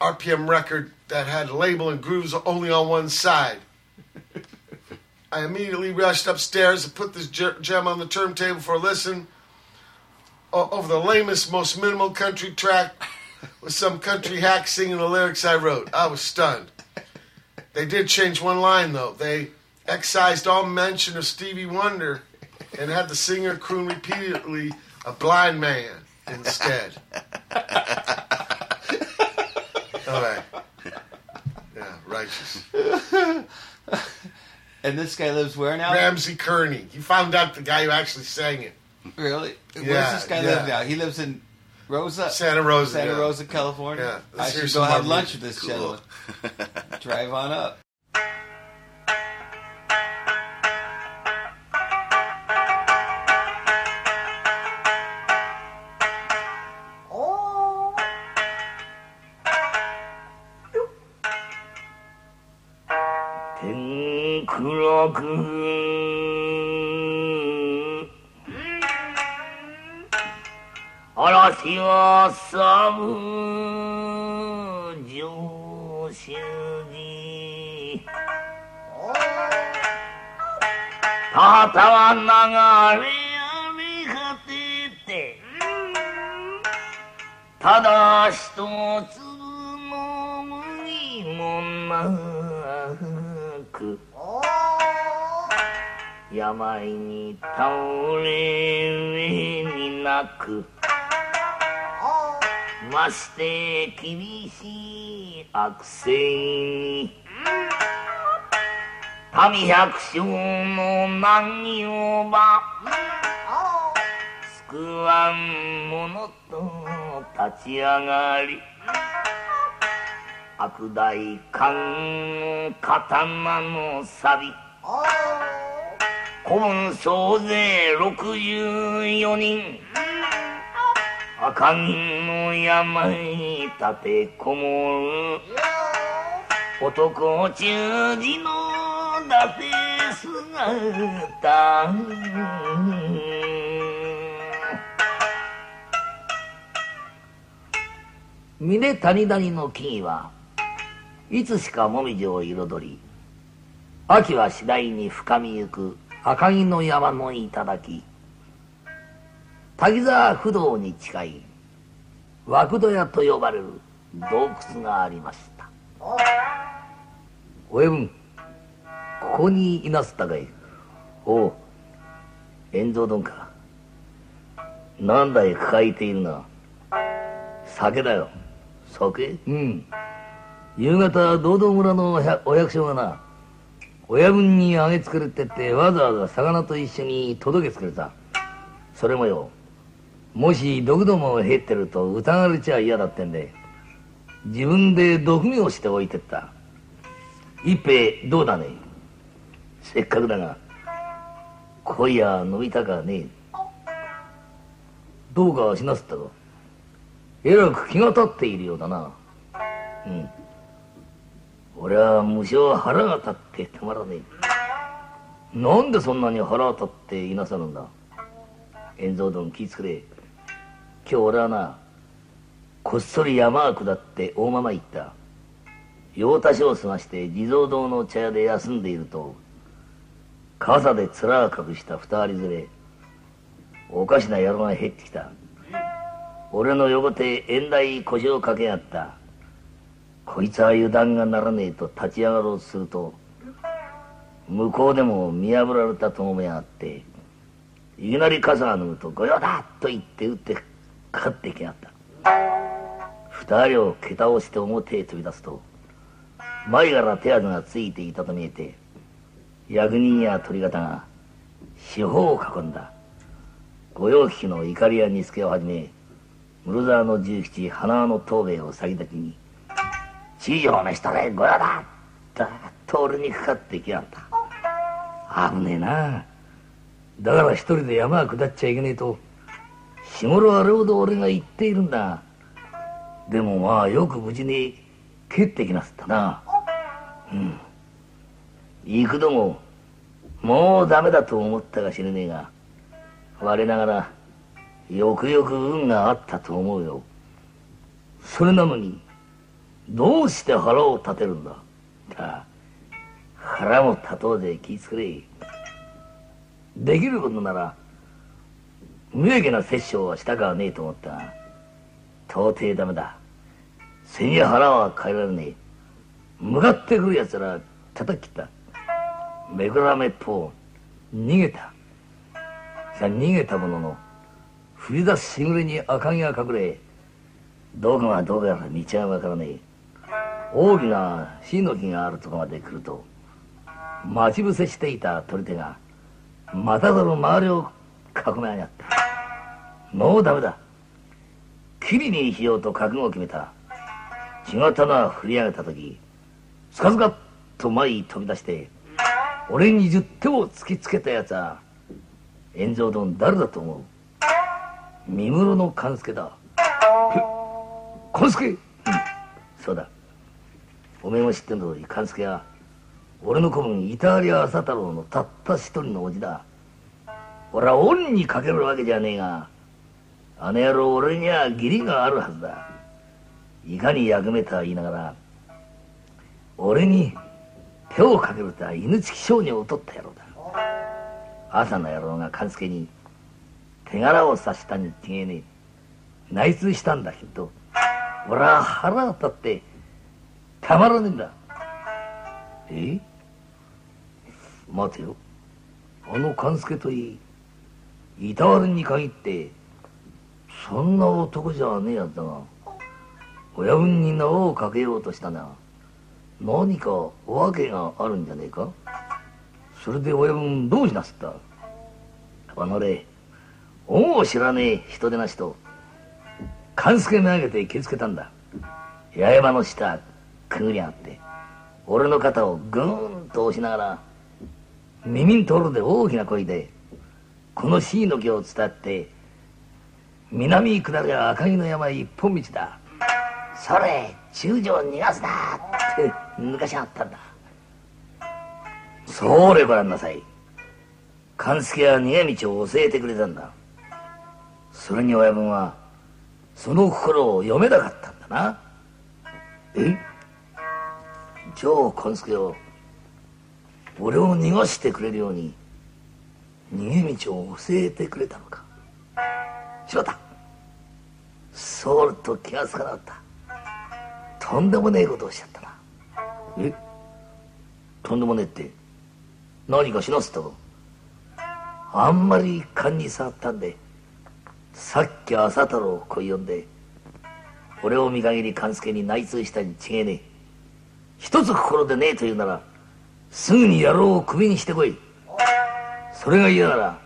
RPM record that had a label and grooves only on one side. I immediately rushed upstairs and put this gem on the turntable for a listen over the lamest, most minimal country track with some country hack singing the lyrics I wrote. I was stunned. They did change one line, though. They excised all mention of Stevie Wonder and had the singer croon repeatedly a blind man instead. All right. Yeah, righteous. And this guy lives where now? Ramsey Kearney. You found out the guy who actually sang it. Really? Yeah, Where's this guy yeah. live now? He lives in Rosa, Santa Rosa, Santa yeah. Rosa, California. Yeah, I let's hear should go some have more lunch with this gentleman. Drive on up. く嵐は寒上州に。田畑は流れ荒れ果て。てただ一つの麦もなく病に倒れ上になくまして厳しい悪性に民百姓の難儀をば救わん者と立ち上がり悪大官の刀の錆。古文総勢64人。赤銀の山に立てこもる。男中字の伊達姿峰谷谷の木々はいつしか紅葉を彩り秋は次第に深みゆく。赤城の山の頂。滝沢不動に近い涌戸屋と呼ばれる洞窟がありました。親分ここにいなすったかい。おう円蔵丼か。なんだい抱えているな酒だよ。酒？うん。夕方道道村のお役所がな親分にあげつけるってってわざわざ魚と一緒に届けつけるさそれもよもし毒どもを減ってると疑われちゃ嫌だってんで自分で毒味をしておいてった。一杯どうだね？せっかくだが今夜飲みたかね？どうかしなすったかえらく気が立っているようだな。うん。俺は無性腹が立ってたまらねえ。なんでそんなに腹が立っていなさるんだ？円蔵殿気ぃつくれ。今日俺はなこっそり山が下って大間々行った。用足しを済まして地蔵堂の茶屋で休んでいると傘で面を隠した二人連れおかしな野郎が減ってきた。俺の横手縁台腰を掛け合った。こいつは油断がならねえと立ち上がろうとすると向こうでも見破られたと思いやがっていきなり傘が脱ぐと「御用だ!」と言って打ってかかってきやがった二人を蹴倒して表へ飛び出すと前から手当てがついていたと見えて役人や鳥方が四方を囲んだ御用聞きの怒りや煮付けをはじめ室沢の十七花輪の東兵衛を先立ちに地上の人で御用だ。だっと俺にかかってきやがった。危ねえな。だから一人で山は下っちゃいけねえと日頃あれほど俺が言っているんだ。でもまあよく無事に蹴ってきなすったな。うん。幾度ももうダメだと思ったか知れねえが我ながらよくよく運があったと思うよ。それなのにどうして腹を立てるんだ？だ腹も立とうぜ。気ぃつくれ。できることなら無益な殺生はしたかはねえと思った。到底ダメだ。背に腹は変えられねえ。向かってくる奴ら叩き切った。めくらめっぽう逃げた。さあ逃げたものの降り出すしぐれに赤城が隠れ。どこがどこやら道はわからねえ。大きなシの木があるとこまで来ると待ち伏せしていた取り手がまたぞろ周りを囲め上がった。もうダメだ。切りにしようと覚悟を決めた。血が玉振り上げた時スカスカっと前に飛び出して俺に十手を突きつけたやつは円蔵殿誰だと思う？三室の勘助だ。勘助？うんそうだおめえも知ってん通り勘助は俺の子分板張朝太郎のたった一人の叔父だ。俺は恩にかけるわけじゃねえがあの野郎俺には義理があるはずだ。いかに役目とは言いながら俺に手をかけるとは犬付き商人を取った野郎だ。朝の野郎が勘助に手柄を刺したに違えねえ。内通したんだけど俺は腹が立ってたまらねえんだ。え？待てよ。あの勘助といいいたわるに限ってそんな男じゃねえやつだが親分に縄をかけようとしたな。何か訳があるんじゃねえか？それで親分どうしなすった？あのれ恩を知らねえ人でなしと勘助め上げて気づけたんだ。八重歯の下。くぐりあって俺の肩をぐーんと押しながら耳に通るで大きな声でこの椎の木を伝って南に下りゃ赤城の山一本道だ。それ中将逃がすなって抜かしはったんだ。それご覧なさい。勘助は逃げ道を教えてくれたんだ。それに親分はその心を読めなかったんだな。え？じゃあ勘助は俺を逃がしてくれるように逃げ道を教えてくれたのか。しまった。そうと気がつかなかった。とんでもねえことをしちゃったな。え？とんでもねえって。何かしなすったかあんまり勘に触ったんで。さっき朝太郎をこい呼んで。俺を見限り勘助に内通したに違えねえ。一つ心でねえと言うならすぐに野郎を首にしてこい。それが嫌なら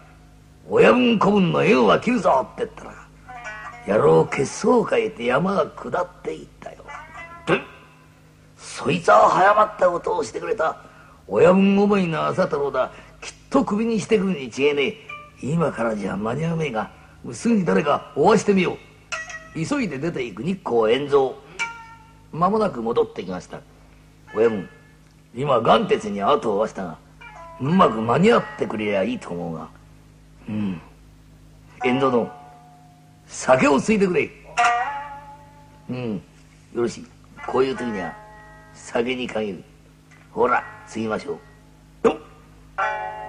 親分子分の縁は切るぞって言ったら野郎血相を変えて山が下っていったよ。で？そいつは早まったことをしてくれた親分思いの朝太郎だ。きっと首にしてくるに違えねえ。今からじゃ間に合わねえがすぐに誰か追わしてみよう。急いで出ていく日光円蔵。間もなく戻ってきました親分今岩鉄に後を合わせたがうまく間に合ってくれりゃいいと思うが。うん。遠藤の酒をついてくれ。うん。よろしい。こういう時には酒に限る。ほら継ぎましょう。よっ。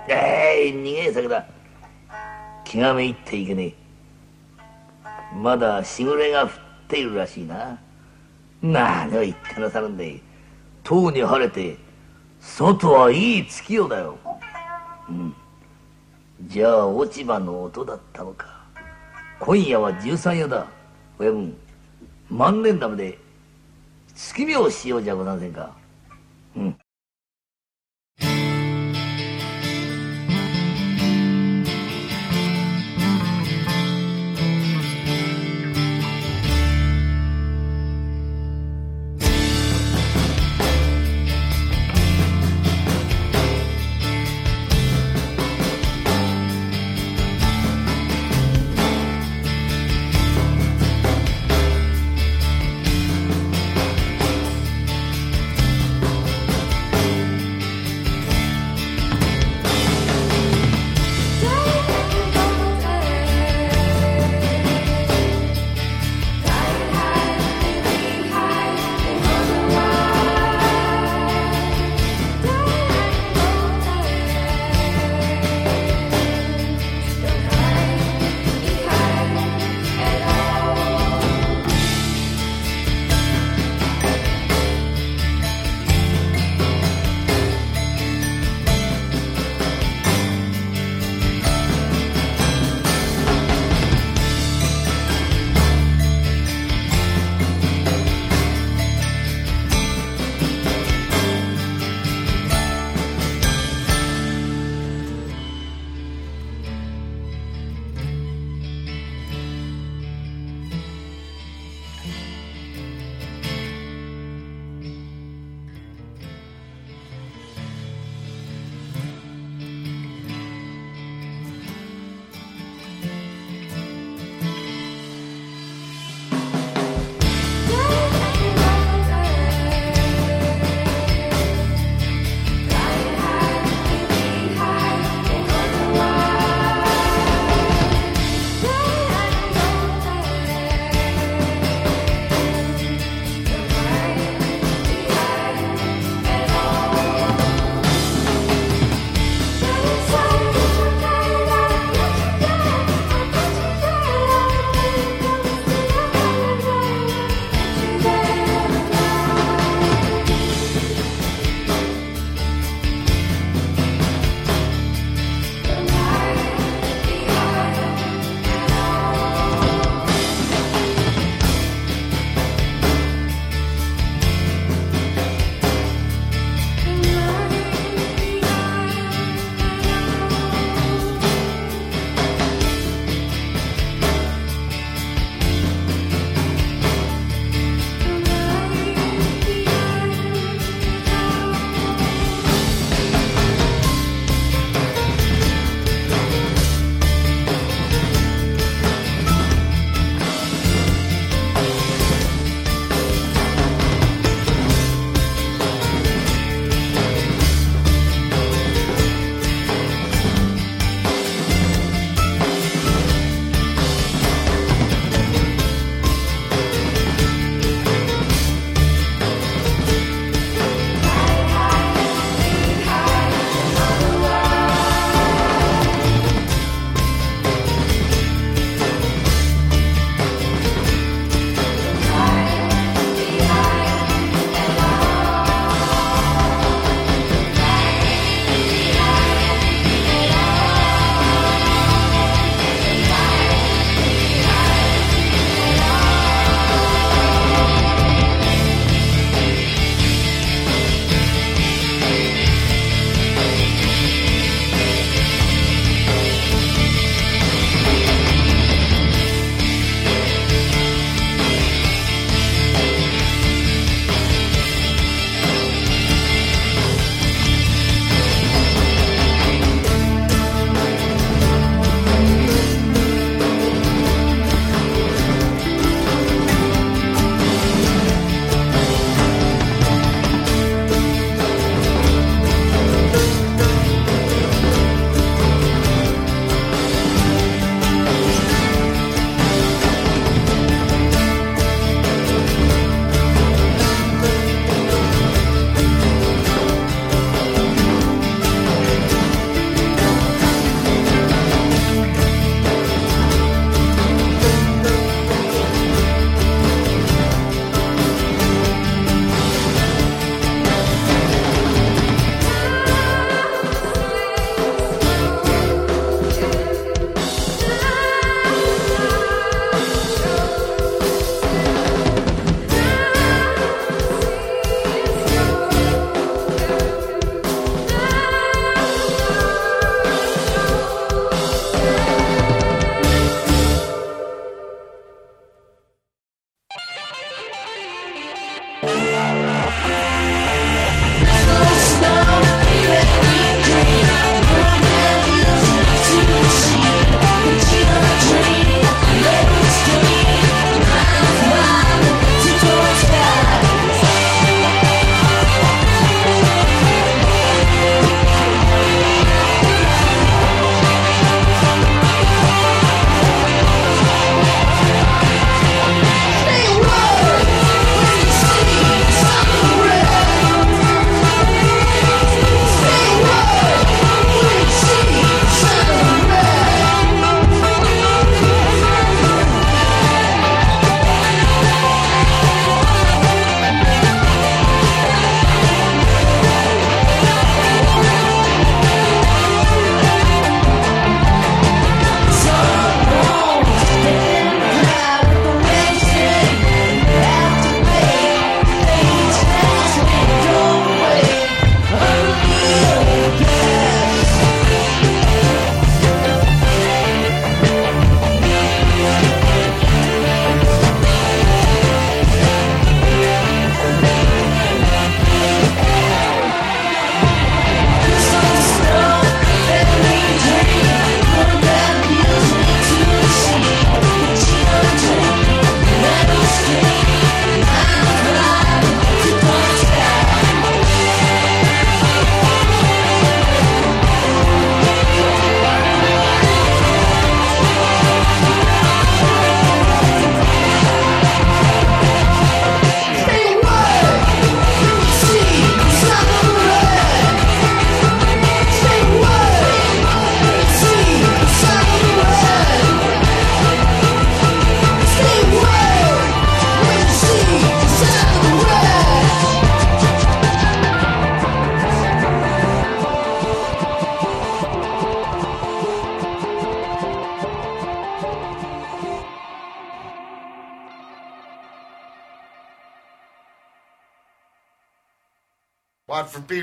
えい逃げえ酒だ。気がめいっていけねえ。まだしぐれが降っているらしいな。何を言ってなさるんでとうに晴れて外はいい月夜だよ。うん。じゃあ落ち葉の音だったのか。今夜は十三夜だ。親分万年ダムで月見をしようじゃございませんか。うん。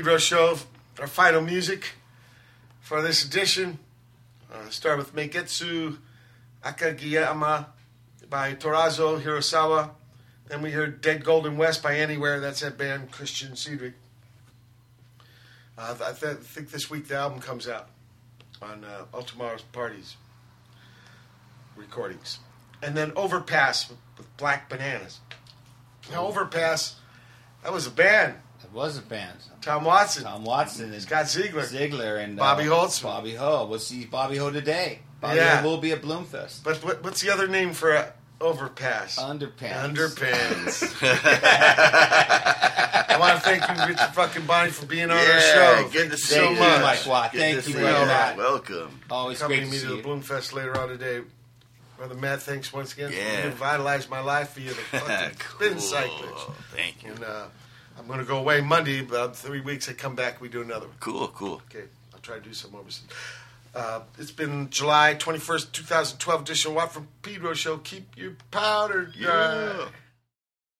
From show, our final music for this edition. Uh, start with Meigetsu Akagiyama by Torazo Hirosawa. Then we heard Dead Golden West by Anywhere. That's that band, Christian Cedric. Uh, I th- think this week the album comes out on uh, All Tomorrow's Parties recordings. And then Overpass with, with Black Bananas. Now, Overpass, that was a band. It was a band. Tom Watson. Tom Watson and Scott Ziegler. Ziegler and Bobby uh, Holtzman. Bobby Ho. We'll see Bobby Ho today. Bobby Yeah. Ho will be at Bloomfest. But what, what's the other name for a overpass? Underpants. Underpants. I want to thank you, Richard fucking Bonnie, for being on our show. good Thank to you see so you, much. Mike Watt. Good Thank to you, see brother you. Matt. Welcome. Always Accompany great to me see to the you. Bloomfest later on today. Brother Matt, thanks once again Yeah. for revitalized my life via the fucking spin Cool. cyclists. Thank you. And uh, I'm going to go away Monday. About three weeks, I come back. We do another one. Cool, cool. Okay, I'll try to do some overseas. Uh, it's been July 21st, 2012 edition of Watt from Pedro Show. Keep your powder dry. Yeah.